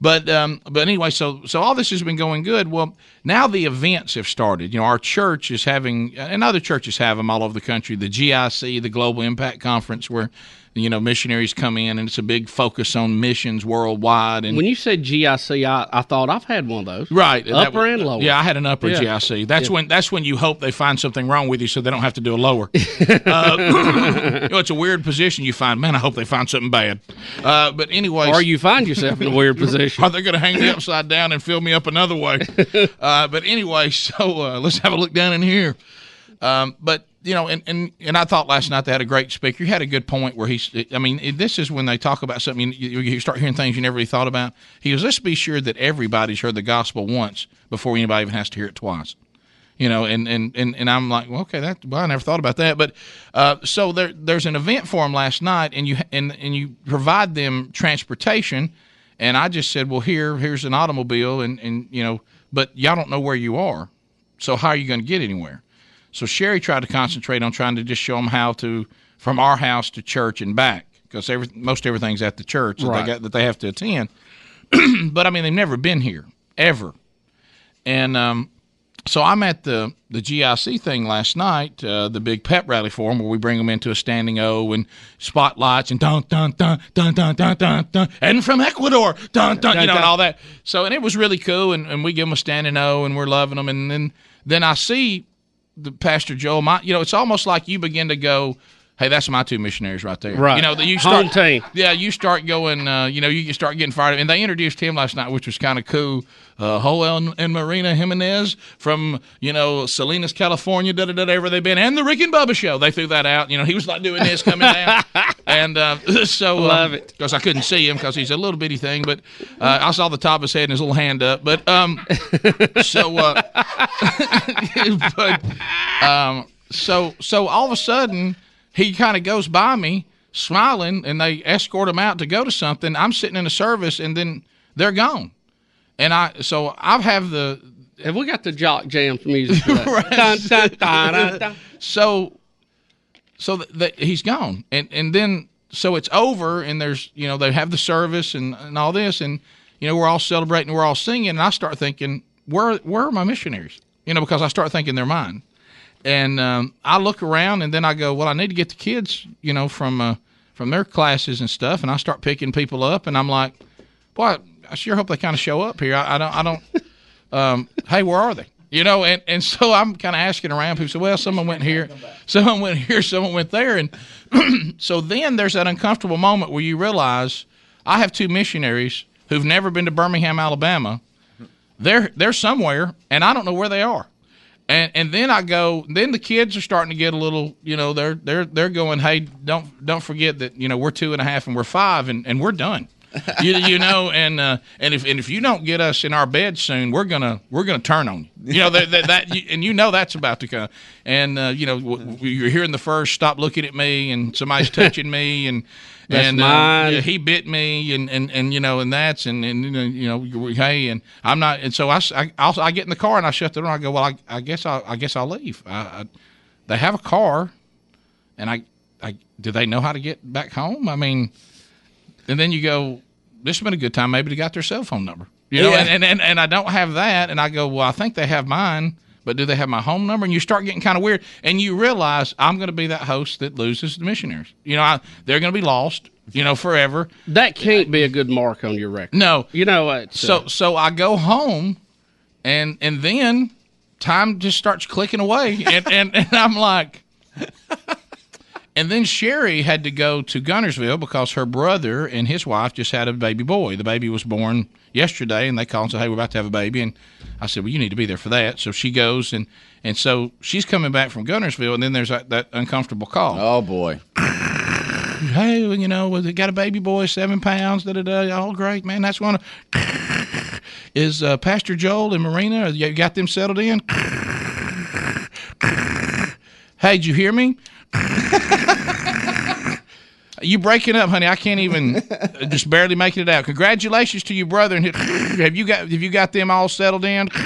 Speaker 1: But um, but anyway, so so all this has been going good. Well, now the events have started. You know, our church is having, and other churches have them all over the country. The GIC, the Global Impact Conference, where you know missionaries come in, and it's a big focus on missions worldwide. And
Speaker 7: when you said GIC, I, I thought I've had one of those.
Speaker 1: Right,
Speaker 7: upper
Speaker 1: was-
Speaker 7: and lower.
Speaker 1: Yeah, I had an upper
Speaker 7: Yeah.
Speaker 1: GIC. That's
Speaker 7: Yeah.
Speaker 1: when that's when you hope they find something wrong with you, so they don't have to do a lower. (laughs) uh, (clears throat) you know, it's a weird position. You find, man, I hope they find something bad. Uh, but anyway,
Speaker 7: Or you find yourself in a weird position. (laughs)
Speaker 1: Are they going to hang me upside down and fill me up another way? (laughs) uh, but anyway, so uh, let's have a look down in here. Um, but you know, and, and and I thought last night they had a great speaker. He had a good point where he's. I mean, this is when they talk about something you, you start hearing things you never really thought about. He goes, "Let's be sure that everybody's heard the gospel once before anybody even has to hear it twice." you know, and and and, and I'm like, well, okay, that well, I never thought about that, but uh, so there there's an event for them last night, and you and and you provide them transportation, and I just said, well, here here's an automobile, and and you know, but y'all don't know where you are, so how are you going to get anywhere? So Sherry tried to concentrate on trying to just show them how to from our house to church and back because every, most everything's at the church that
Speaker 7: Right.
Speaker 1: they got that they have to attend. (clears throat) but I mean, they've never been here ever, and um, so I'm at the the GIC thing last night, uh, the big pep rally for them, where we bring them into a standing O and spotlights and dun dun dun dun dun dun dun dun, and from Ecuador, dun dun, you know, and all that. So and it was really cool, and, and we give them a standing O, and we're loving them, and then then I see the Pastor Joel, my, you know, it's almost like you begin to go. Hey, that's my two missionaries right there.
Speaker 7: Right.
Speaker 1: You know, you
Speaker 7: Home
Speaker 1: start,
Speaker 7: team.
Speaker 1: yeah, you start going, uh, you know, you start getting fired up. And they introduced him last night, which was kind of cool. Uh, Joel and, Marina Jimenez from, you know, Salinas, California, da da da, ever they've been, and the Rick and Bubba show. They threw that out. You know, he was like doing this coming down. (laughs) and uh, (laughs) so.
Speaker 7: Love
Speaker 1: it. Because I couldn't see him because he's a little bitty thing, but uh, I saw the top of his head and his little hand up. But, um, (laughs) so, uh, but, um, so, so all of a sudden, he kind of goes by me smiling and they escort him out to go to something. I'm sitting in a service and then they're gone. And I, so I have the.
Speaker 7: Have we got the jock jam music? For that? (laughs) Dun, dun, dun.
Speaker 1: So, so th th he's gone, and and then so it's over, and there's you know they have the service and and all this, and you know we're all celebrating, we're all singing, and I start thinking, where where are my missionaries? You know, because I start thinking they're mine, and um, I look around, and then I go, well, I need to get the kids, you know, from uh, from their classes and stuff, and I start picking people up, and I'm like, boy, I sure hope they kind of show up here. I, I don't, I don't. Um, hey, where are they? You know, and, and so I'm kind of asking around. People say, well, someone went here, someone went here, someone went there, and (clears throat) so then there's that uncomfortable moment where you realize I have two missionaries who've never been to Birmingham, Alabama. They're they're somewhere, and I don't know where they are. And and then I go. Then the kids are starting to get a little. You know, they're they're they're going. Hey, don't don't forget that you know we're two and a half and we're five and, and we're done. (laughs) you, you know, and uh, and if and if you don't get us in our bed soon, we're gonna we're gonna turn on you. You know that that, that you, and you know that's about to come. And uh, you know w- you're hearing the first stop looking at me, and somebody's touching me, and (laughs)
Speaker 7: That's
Speaker 1: and uh, yeah, he bit me, and, and, and you know, and that's and and you know, you know, hey, and I'm not, and so I I, I'll- I get in the car and I shut the door. I go, well, I, I guess I I guess I'll leave. I, I, they have a car, and I I do they know how to get back home? I mean, and then you go, this has been a good time. Maybe they got their cell phone number, you know,
Speaker 6: Yeah.
Speaker 1: and, and, and I don't have that, and I go, well, I think they have mine. But do they have my home number? And you start getting kind of weird, and you realize I'm going to be that host that loses the missionaries. You know, I, they're going to be lost. You know, forever.
Speaker 7: That can't be a good mark on your record.
Speaker 1: No,
Speaker 7: you know it's,
Speaker 1: So
Speaker 7: uh,
Speaker 1: so I go home, and and then time just starts clicking away, and and, and I'm like. (laughs) And then Sherry had to go to Guntersville because her brother and his wife just had a baby boy. The baby was born yesterday, and they called and said, "Hey, we're about to have a baby." And I said, "Well, you need to be there for that." So she goes, and and so she's coming back from Guntersville, and then there's that, that uncomfortable call.
Speaker 6: Oh boy! (clears throat)
Speaker 1: Hey, you know, they got a baby boy, seven pounds. Da da da. Oh, great, man. That's one. Of, (clears throat) is uh, Pastor Joel and Marina? You got them settled in? (clears throat) Hey, did you hear me? You breaking up, honey? I can't even, (laughs) just barely making it out. Congratulations to you, brother. And (laughs) have you got have you got them all settled in? (laughs)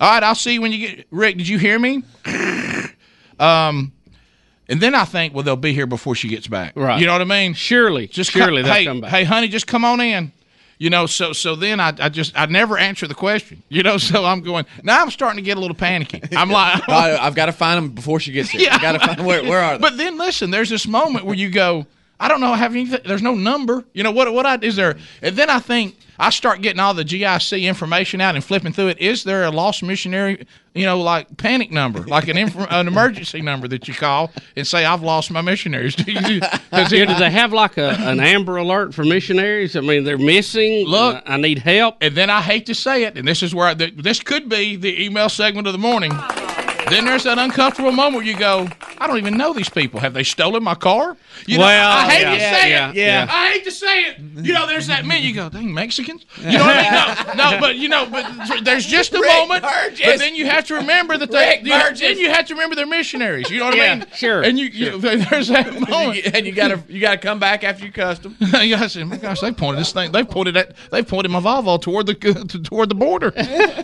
Speaker 1: all right, I'll see you when you get. Rick, did you hear me? Um, and then I think, well, they'll be here before she gets back.
Speaker 7: Right.
Speaker 1: You know what I mean?
Speaker 7: Surely,
Speaker 1: Just
Speaker 7: surely
Speaker 1: come,
Speaker 7: they'll
Speaker 1: hey,
Speaker 7: come back.
Speaker 1: hey, honey, just come on in. You know, so so then I, I just I never answer the question. You know, (laughs) so I'm going now. I'm starting to get a little panicky. I'm (laughs) like,
Speaker 8: I, I've got to find them before she gets here. (laughs) I got to find where, where are they?
Speaker 1: But then listen, there's this moment where you go, I don't know, I have anything. There's no number. You know what? What I is there? And then I think I start getting all the GIC information out and flipping through it. Is there a lost missionary? You know, like panic number, like an inf- an emergency number that you call and say I've lost my missionaries. (laughs) Do you- 'cause
Speaker 7: Yeah, do they have like a, an Amber Alert for missionaries? I mean, they're missing.
Speaker 1: Look,
Speaker 7: Uh, I need help.
Speaker 1: And then I hate to say it, and this is where I, this could be the email segment of the morning. Then there's that uncomfortable moment where you go, I don't even know these people. Have they stolen my car? You know,
Speaker 7: Well,
Speaker 1: I hate
Speaker 7: yeah,
Speaker 1: to say
Speaker 7: yeah,
Speaker 1: it.
Speaker 7: yeah.
Speaker 1: I hate to say it. You know, there's that minute you go, dang Mexicans. You know what I mean? No, no, but you know, but there's just a
Speaker 16: Rick
Speaker 1: moment.
Speaker 16: Burgess.
Speaker 1: But then you have to remember that they.
Speaker 16: Rick
Speaker 1: you-
Speaker 16: Burgess.
Speaker 1: then you have to remember they're missionaries. You know what I mean?
Speaker 7: sure,
Speaker 1: And you, you (laughs) there's that moment.
Speaker 16: and you gotta you gotta come back after you cussed them. (laughs)
Speaker 1: yeah, I said, my gosh, they pointed this thing. They pointed at. They pointed my Volvo toward the (laughs) toward the border.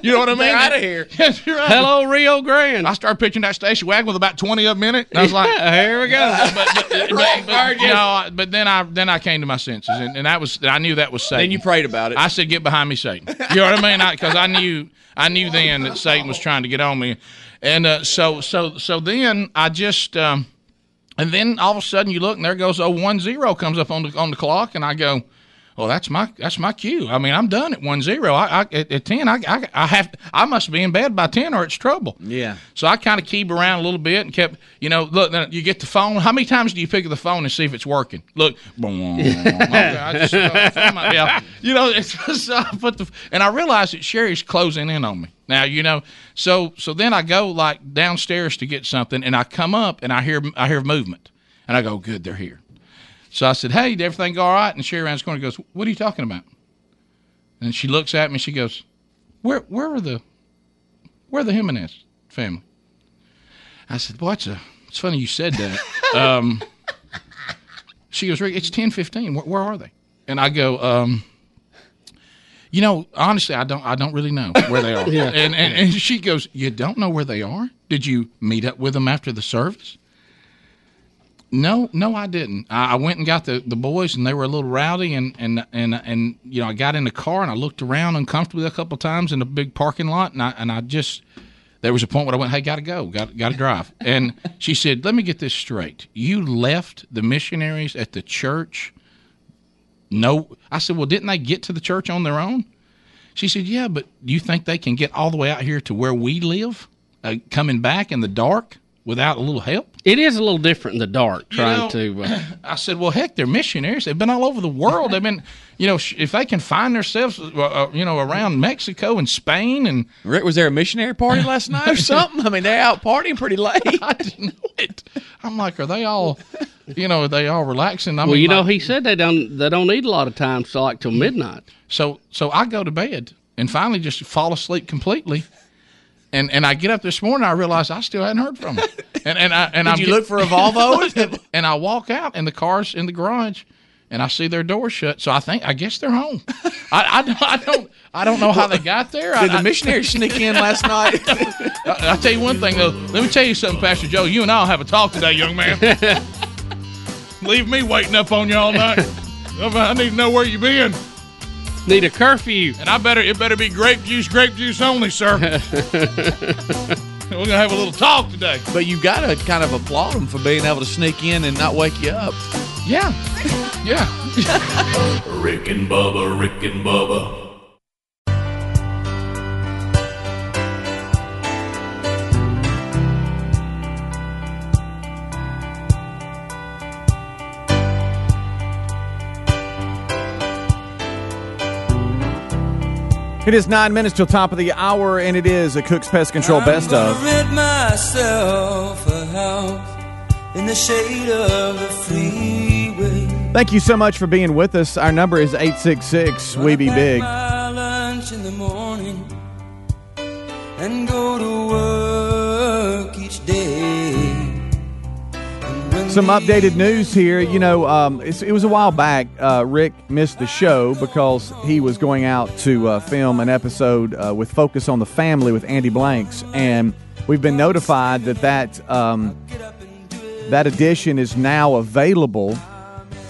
Speaker 1: You know what I mean?
Speaker 16: They're outta here.
Speaker 1: Yes, you're right.
Speaker 7: Hello, Rio Grande.
Speaker 1: I started pitching that station wagon with about twenty of them in it. And I was like, (laughs)
Speaker 7: here we go. (laughs)
Speaker 1: but, but, (laughs) but, but, no, I- but then I then I came to my senses, and, and that was I knew that was Satan.
Speaker 16: Then you prayed about it.
Speaker 1: I said, "Get behind me, Satan." You know what I mean? Because I, knew I knew then that Satan was trying to get on me, and uh, so so so then I just um, and then all of a sudden you look and there goes oh one zero comes up on the on the clock, and I go. Well, that's my that's my cue. I mean, I'm done at one zero. I, I at, at ten, I, I I have I must be in bed by ten or it's trouble.
Speaker 16: Yeah.
Speaker 1: So I kind of keyed around a little bit and kept, you know, look. Then you get the phone. How many times do you pick up the phone and see if it's working? Look, okay, (laughs) I just, uh, phone might be you know, it's just, I put the, and I realized that Sherry's closing in on me now. You know, so so then I go like downstairs to get something, and I come up and I hear I hear movement, and I go, good, they're here. So I said, hey, did everything go all right? And Sherry around the corner goes, what are you talking about? And she looks at me she goes, where where are the where are the Jimenez family? I said, boy, it's, a, it's funny you said that. (laughs) um, she goes, Rick, it's ten fifteen. Where, where are they? And I go, um, you know, honestly, I don't, I don't really know where they are. (laughs)
Speaker 7: Yeah.
Speaker 1: and, and and she goes, you don't know where they are? Did you meet up with them after the service? No, no, I didn't. I, I went and got the, the boys, and they were a little rowdy, and and and and you know, I got in the car and I looked around uncomfortably a couple times in the big parking lot, and I and I just there was a point where I went, "Hey, gotta go, got got to drive." And (laughs) she said, "Let me get this straight. You left the missionaries at the church." No, I said, "Well, didn't they get to the church on their own?" She said, "Yeah, but do you think they can get all the way out here to where we live, uh, coming back in the dark without a little help?"
Speaker 7: It is a little different in the dark trying
Speaker 1: know,
Speaker 7: to. Uh, (clears throat)
Speaker 1: I said, "Well, heck, they're missionaries. They've been all over the world. They've been, you know, sh- if they can find themselves, uh, uh, you know, around Mexico and Spain and
Speaker 16: Rick, was there a missionary party last (laughs) night or something? I mean, they're out partying pretty (laughs) late.
Speaker 1: I didn't know it. I'm like, are they all, you know, are they all relaxing? I
Speaker 7: well,
Speaker 1: mean,
Speaker 7: you know,
Speaker 1: like-
Speaker 7: he said they don't they don't need a lot of time, so like till midnight.
Speaker 1: So so I go to bed and finally just fall asleep completely. And and I get up this morning, I realize I still hadn't heard from them. (laughs) And and I and
Speaker 16: Did
Speaker 1: I'm
Speaker 16: you
Speaker 1: get-
Speaker 16: look for a Volvo? (laughs)
Speaker 1: and I walk out, and the car's in the garage, and I see their door shut. So I think I guess they're home. (laughs) I, I, don't- I don't I don't know how they got there.
Speaker 16: Did
Speaker 1: I,
Speaker 16: the missionaries sneak in last night?
Speaker 1: I, I'll tell you one thing though. Let me tell you something, Pastor Joe. You and I'll have a talk today, young man. Leave me waiting up on you all night. I need to know where you been.
Speaker 7: Need a curfew.
Speaker 1: And I better it better be grape juice, grape juice only, sir. (laughs) We're gonna have a little talk today.
Speaker 16: But you got to kind of applaud them for being able to sneak in and not wake you up.
Speaker 1: Yeah, yeah.
Speaker 2: Rick and Bubba, Rick and Bubba.
Speaker 6: It is nine minutes till top of the hour, and it is a Cook's Pest Control Best of.
Speaker 9: Rent myself a house in the shade of the freeway.
Speaker 6: Thank you so much for being with us. Our number is 866 We Be Big.
Speaker 9: Lunch in the morning and go to work each day.
Speaker 6: Some updated news here. You know, um, it was a while back. Uh, Rick missed the show because he was going out to uh, film an episode uh, with Focus on the Family with Andy Blanks, and we've been notified that that um, that edition is now available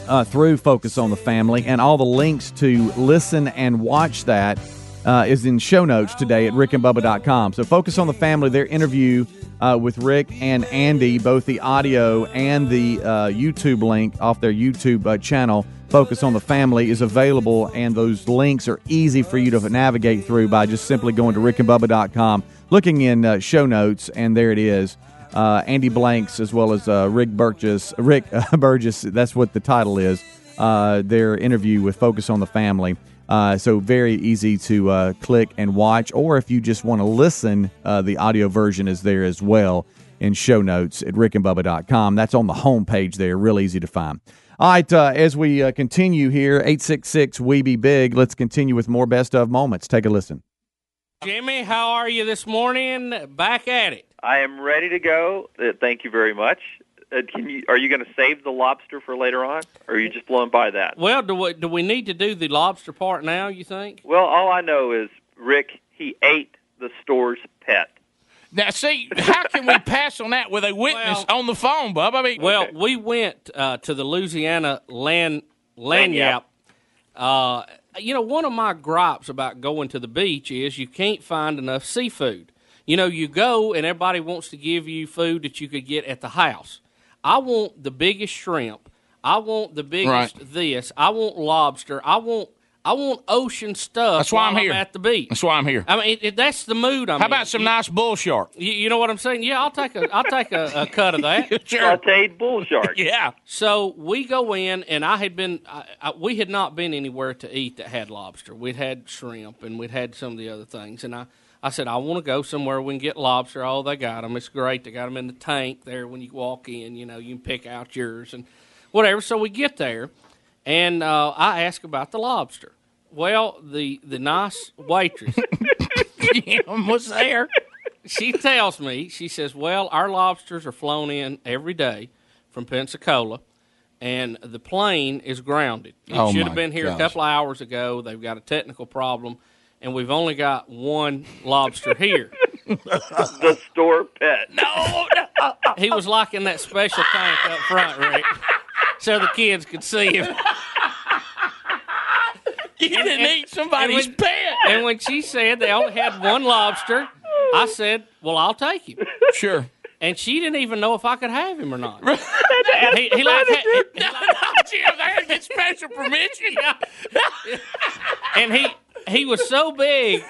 Speaker 6: uh, through Focus on the Family, and all the links to listen and watch that uh, is in show notes today at rickandbubba.com. So Focus on the Family, their interview uh, with Rick and Andy, both the audio and the uh, YouTube link off their YouTube uh, channel, Focus on the Family, is available, and those links are easy for you to navigate through by just simply going to rickandbubba.com, looking in uh, show notes, and there it is uh, Andy Blanks as well as Rick Burgess. Rick (laughs) Burgess, that's what the title is. Their interview with Focus on the Family. Uh, so very easy to uh, click and watch, or if you just want to listen, uh, the audio version is there as well. in show notes at rickandbubba.com. That's on the homepage there, real easy to find. All right, uh, as we uh, continue here, 866 We Be Big, let's continue with more best of moments. Take a listen.
Speaker 7: Jimmy, how are you this morning? Back at it.
Speaker 17: I am ready to go. Uh, thank you very much. Uh, can you? Are you going to save the lobster for later on, or are you just blowing by that?
Speaker 7: Well, do we, do we need to do the lobster part now, you think?
Speaker 17: Well, all I know is Rick. He ate the store's pet.
Speaker 1: Now, see, how can we (laughs) pass on that with a witness on the phone, Bub? I mean,
Speaker 7: Well, we went uh, to the Louisiana land Lagniappe. Uh, you know, one of my gripes about going to the beach is you can't find enough seafood. You know, you go and everybody wants to give you food that you could get at the house. I want the biggest shrimp. I want the biggest this. I want lobster. I want I want ocean stuff.
Speaker 1: That's why I'm
Speaker 7: while
Speaker 1: here.
Speaker 7: at the beach.
Speaker 1: That's why I'm here.
Speaker 7: I mean, it, it- that's the mood I'm
Speaker 1: How
Speaker 7: in.
Speaker 1: about some
Speaker 7: You-
Speaker 1: nice bull shark?
Speaker 7: You, you know what I'm saying? Yeah, I'll take a I'll take a, a cut of that. (laughs)
Speaker 17: Sauteed bull shark. (laughs)
Speaker 1: yeah.
Speaker 7: So we go in, and I had been I, I, we had not been anywhere to eat that had lobster. We'd had shrimp, and we'd had some of the other things. And I I said I want to go somewhere we can get lobster. Oh, they got them. It's great. They got them in the tank there. When you walk in, you know you can pick out yours and whatever. So we get there, and uh, I ask about the lobster. Well, the the nice waitress (laughs)
Speaker 1: was there.
Speaker 7: She tells me, she says, "Well, our lobsters are flown in every day from Pensacola, and the plane is grounded. It
Speaker 1: Oh,
Speaker 7: should have been here
Speaker 1: gosh.
Speaker 7: a couple of hours ago. They've got a technical problem, and we've only got one lobster here." (laughs)
Speaker 17: the store pet.
Speaker 7: No, uh, uh, he was like in that special tank up front, Rick, so the kids could see him.
Speaker 1: You didn't eat somebody's
Speaker 7: and when,
Speaker 1: pet.
Speaker 7: And when she said they only had one lobster, I said, "Well, I'll take him."
Speaker 1: Sure.
Speaker 7: And she didn't even know if I could have him or not. he, he like, he,
Speaker 1: no, no, Jim, they had to get special permission. (laughs)
Speaker 7: and he he was so big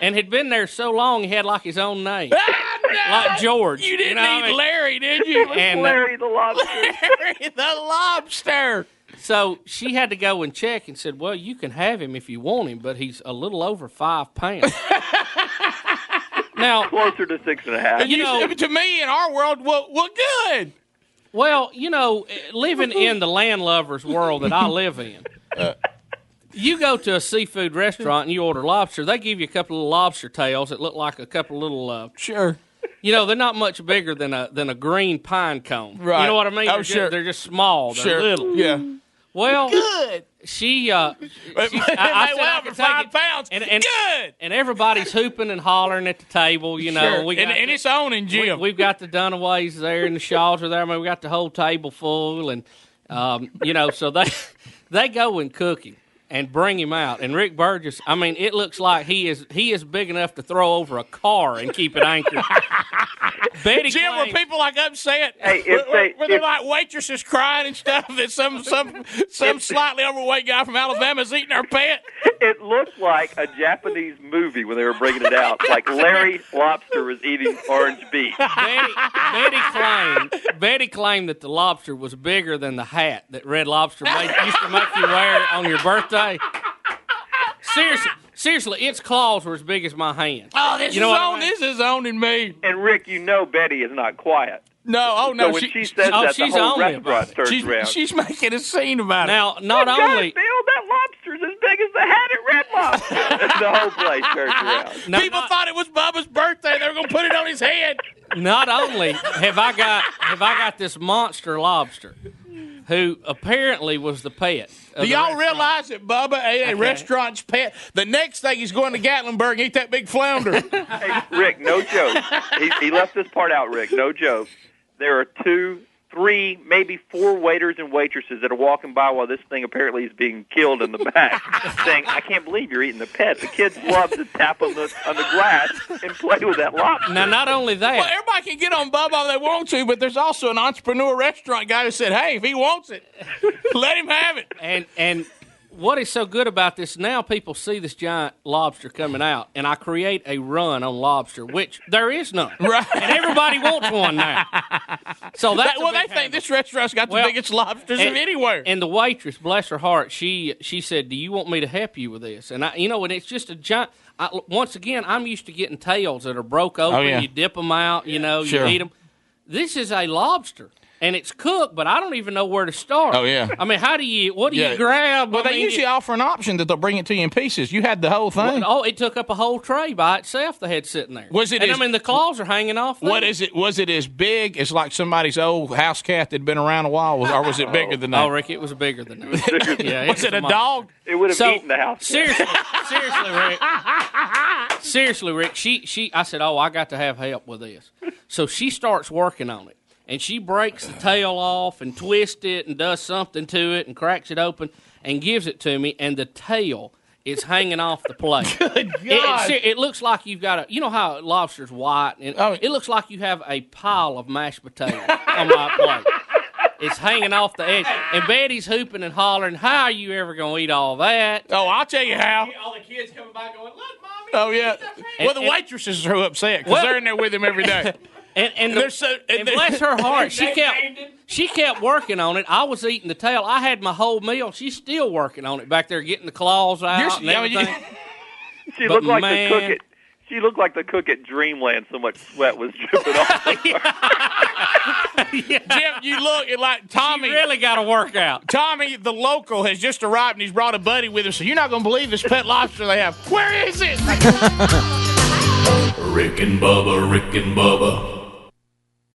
Speaker 7: and had been there so long he had like his own name (laughs) like george
Speaker 1: You didn't
Speaker 7: know what I mean?
Speaker 1: Larry, did you? (laughs)
Speaker 7: And, uh,
Speaker 17: Larry the lobster.
Speaker 1: Larry the lobster.
Speaker 7: so she had to go and check and said well you can have him if you want him but he's a little over five pounds (laughs) now
Speaker 17: closer to six and a half.
Speaker 7: you know
Speaker 1: to me in our world, well, well good.
Speaker 7: Well, you know, living in the landlubbers world that I live in, you go to a seafood restaurant and you order lobster. They give you a couple of lobster tails that look like a couple of little. Uh,
Speaker 1: sure.
Speaker 7: You know, they're not much bigger than a than a green pine cone.
Speaker 1: Right.
Speaker 7: You know what I mean?
Speaker 1: Oh,
Speaker 7: they're,
Speaker 1: sure.
Speaker 7: just, they're just small. They're
Speaker 1: Sure.
Speaker 7: little.
Speaker 1: Yeah.
Speaker 7: Well,
Speaker 1: Good.
Speaker 7: She, uh, (laughs) she, I, I said I could
Speaker 1: five
Speaker 7: it.
Speaker 1: pounds.
Speaker 7: And, and,
Speaker 1: Good.
Speaker 7: And everybody's hooping and hollering at the table. You know,
Speaker 1: Sure.
Speaker 7: we
Speaker 1: And-
Speaker 7: got
Speaker 1: and
Speaker 7: the-
Speaker 1: it's on in Jim.
Speaker 7: We, have got the Dunaways there, and the Shaws are there. I mean, we got the whole table full, and um, you know, so they (laughs) they go and cook him and bring him out. And Rick Burgess, I mean, it looks like he is he is big enough to throw over a car and keep it anchored. (laughs) Betty
Speaker 1: Jim, were people like upset?
Speaker 17: Hey, if
Speaker 1: were, were-
Speaker 17: they-
Speaker 1: were there
Speaker 17: if-
Speaker 1: like waitresses crying and stuff that some some some slightly overweight guy from Alabama is eating our pet?
Speaker 17: It looked like a Japanese movie when they were bringing it out. Like Larry Lobster was eating orange beef.
Speaker 7: Betty, Betty claimed Betty claimed that the lobster was bigger than the hat that Red Lobster made, used to make you wear on your birthday. Seriously, seriously, its claws were as big as my hand.
Speaker 1: Oh, this
Speaker 7: You know
Speaker 1: is
Speaker 7: what I
Speaker 1: on.
Speaker 7: mean?
Speaker 1: This is owning me.
Speaker 17: And Rick, you know Betty is not quiet.
Speaker 1: No, oh no.
Speaker 17: So when she says
Speaker 7: oh,
Speaker 17: that, the
Speaker 7: she's
Speaker 17: whole restaurant
Speaker 7: about
Speaker 17: turns
Speaker 1: she's,
Speaker 17: around.
Speaker 1: she's making a scene about it.
Speaker 7: Now, not
Speaker 17: God,
Speaker 7: only
Speaker 17: Bill, that lobster's as big as the hat at Red Lobster. (laughs) the whole place turns around.
Speaker 7: Now,
Speaker 1: People
Speaker 7: not-
Speaker 1: thought it was Bubba's birthday. They were going to put it on his head.
Speaker 7: not only have I got have I got this monster lobster, who apparently was the pet.
Speaker 1: Do y'all realize that Bubba ate a
Speaker 7: Okay.
Speaker 1: restaurant's pet? The next thing he's going to Gatlinburg and eat that big flounder. (laughs)
Speaker 17: Hey, Rick, no joke. He, he left this part out, Rick. No joke. There are two, three, maybe four waiters and waitresses that are walking by while this thing apparently is being killed in the back, (laughs) saying, "I can't believe you're eating the pet." The kids love to tap on the on the glass and play with that lobster.
Speaker 7: Now, not only that,
Speaker 1: well, everybody can get on Bubba if they want to, but there's also an entrepreneur restaurant guy who said, hey, if he wants it, (laughs) let him have it.
Speaker 7: and and what is so good about this now people see this giant lobster coming out and i create a run on lobster which there is none (laughs)
Speaker 1: Right.
Speaker 7: and everybody wants one now so that's
Speaker 1: That- well, they think this restaurant's got the biggest lobsters
Speaker 7: and,
Speaker 1: of anywhere.
Speaker 7: and the waitress bless her heart she she said do you want me to help you with this and i you know and it's just a giant I, once again i'm used to getting tails that are broke oh, open
Speaker 1: Oh, yeah.
Speaker 7: you dip them out you know
Speaker 1: Sure.
Speaker 7: you eat them this is a lobster. And it's cooked, but I don't even know where to start.
Speaker 1: Oh, yeah.
Speaker 7: I mean, how do you? What do
Speaker 1: Yeah.
Speaker 7: you grab?
Speaker 1: Well,
Speaker 7: I
Speaker 1: they
Speaker 7: mean,
Speaker 1: usually
Speaker 7: it-
Speaker 1: offer an option that they'll bring it to you in pieces. You had the whole thing.
Speaker 7: Well, oh, it took up a whole tray by itself. They had sitting there.
Speaker 1: Was it
Speaker 7: And
Speaker 1: as-
Speaker 7: I mean, the claws are hanging off.
Speaker 1: What
Speaker 7: there.
Speaker 1: is it? Was it as big as like somebody's old house cat that'd been around a while, was- or was it bigger than that?
Speaker 7: Oh, Rick, it was bigger than that. yeah, (laughs)
Speaker 1: Was it a
Speaker 7: monster.
Speaker 1: dog?
Speaker 17: It would have
Speaker 7: So,
Speaker 17: eaten the house.
Speaker 7: Seriously, (laughs) seriously, Rick. seriously, Rick. She, she. I said, "Oh, I got to have help with this." So she starts working on it, and she breaks the tail off and twists it and does something to it and cracks it open and gives it to me, and the tail is hanging off the plate. (laughs) Good It, it,
Speaker 1: God.
Speaker 7: it looks like you've got a. You know how lobster's white, and
Speaker 1: Oh.
Speaker 7: it looks like you have a pile of mashed potatoes on my plate. It's hanging off the edge, and Betty's hooping and hollering. How are you ever going to eat all that?
Speaker 1: Oh, I'll tell you how.
Speaker 7: All the kids coming by going, look, mommy.
Speaker 1: Oh yeah. Well, the
Speaker 7: And- and-
Speaker 1: waitresses are upset because
Speaker 7: Well-
Speaker 1: they're in there with him every day. (laughs)
Speaker 7: And and,
Speaker 1: They're
Speaker 7: the-
Speaker 1: so- and
Speaker 7: and bless her heart, she kept she kept working on it. I was eating the tail. I had my whole meal. She's still working on it back there, getting the claws out
Speaker 1: You're-
Speaker 7: and
Speaker 1: yeah, you- (laughs)
Speaker 17: She
Speaker 7: But
Speaker 17: looked like
Speaker 7: man-
Speaker 17: the cook at. She looked like the cook at Dreamland. So much sweat was dripping off. of (laughs) her. (laughs)
Speaker 1: Jim, you look like Tommy.
Speaker 7: She really got to work out.
Speaker 1: Tommy, the local, has just arrived and he's brought a buddy with him. So you're not going to believe this pet lobster they have. Where is it?
Speaker 2: Rick and Bubba, Rick and Bubba.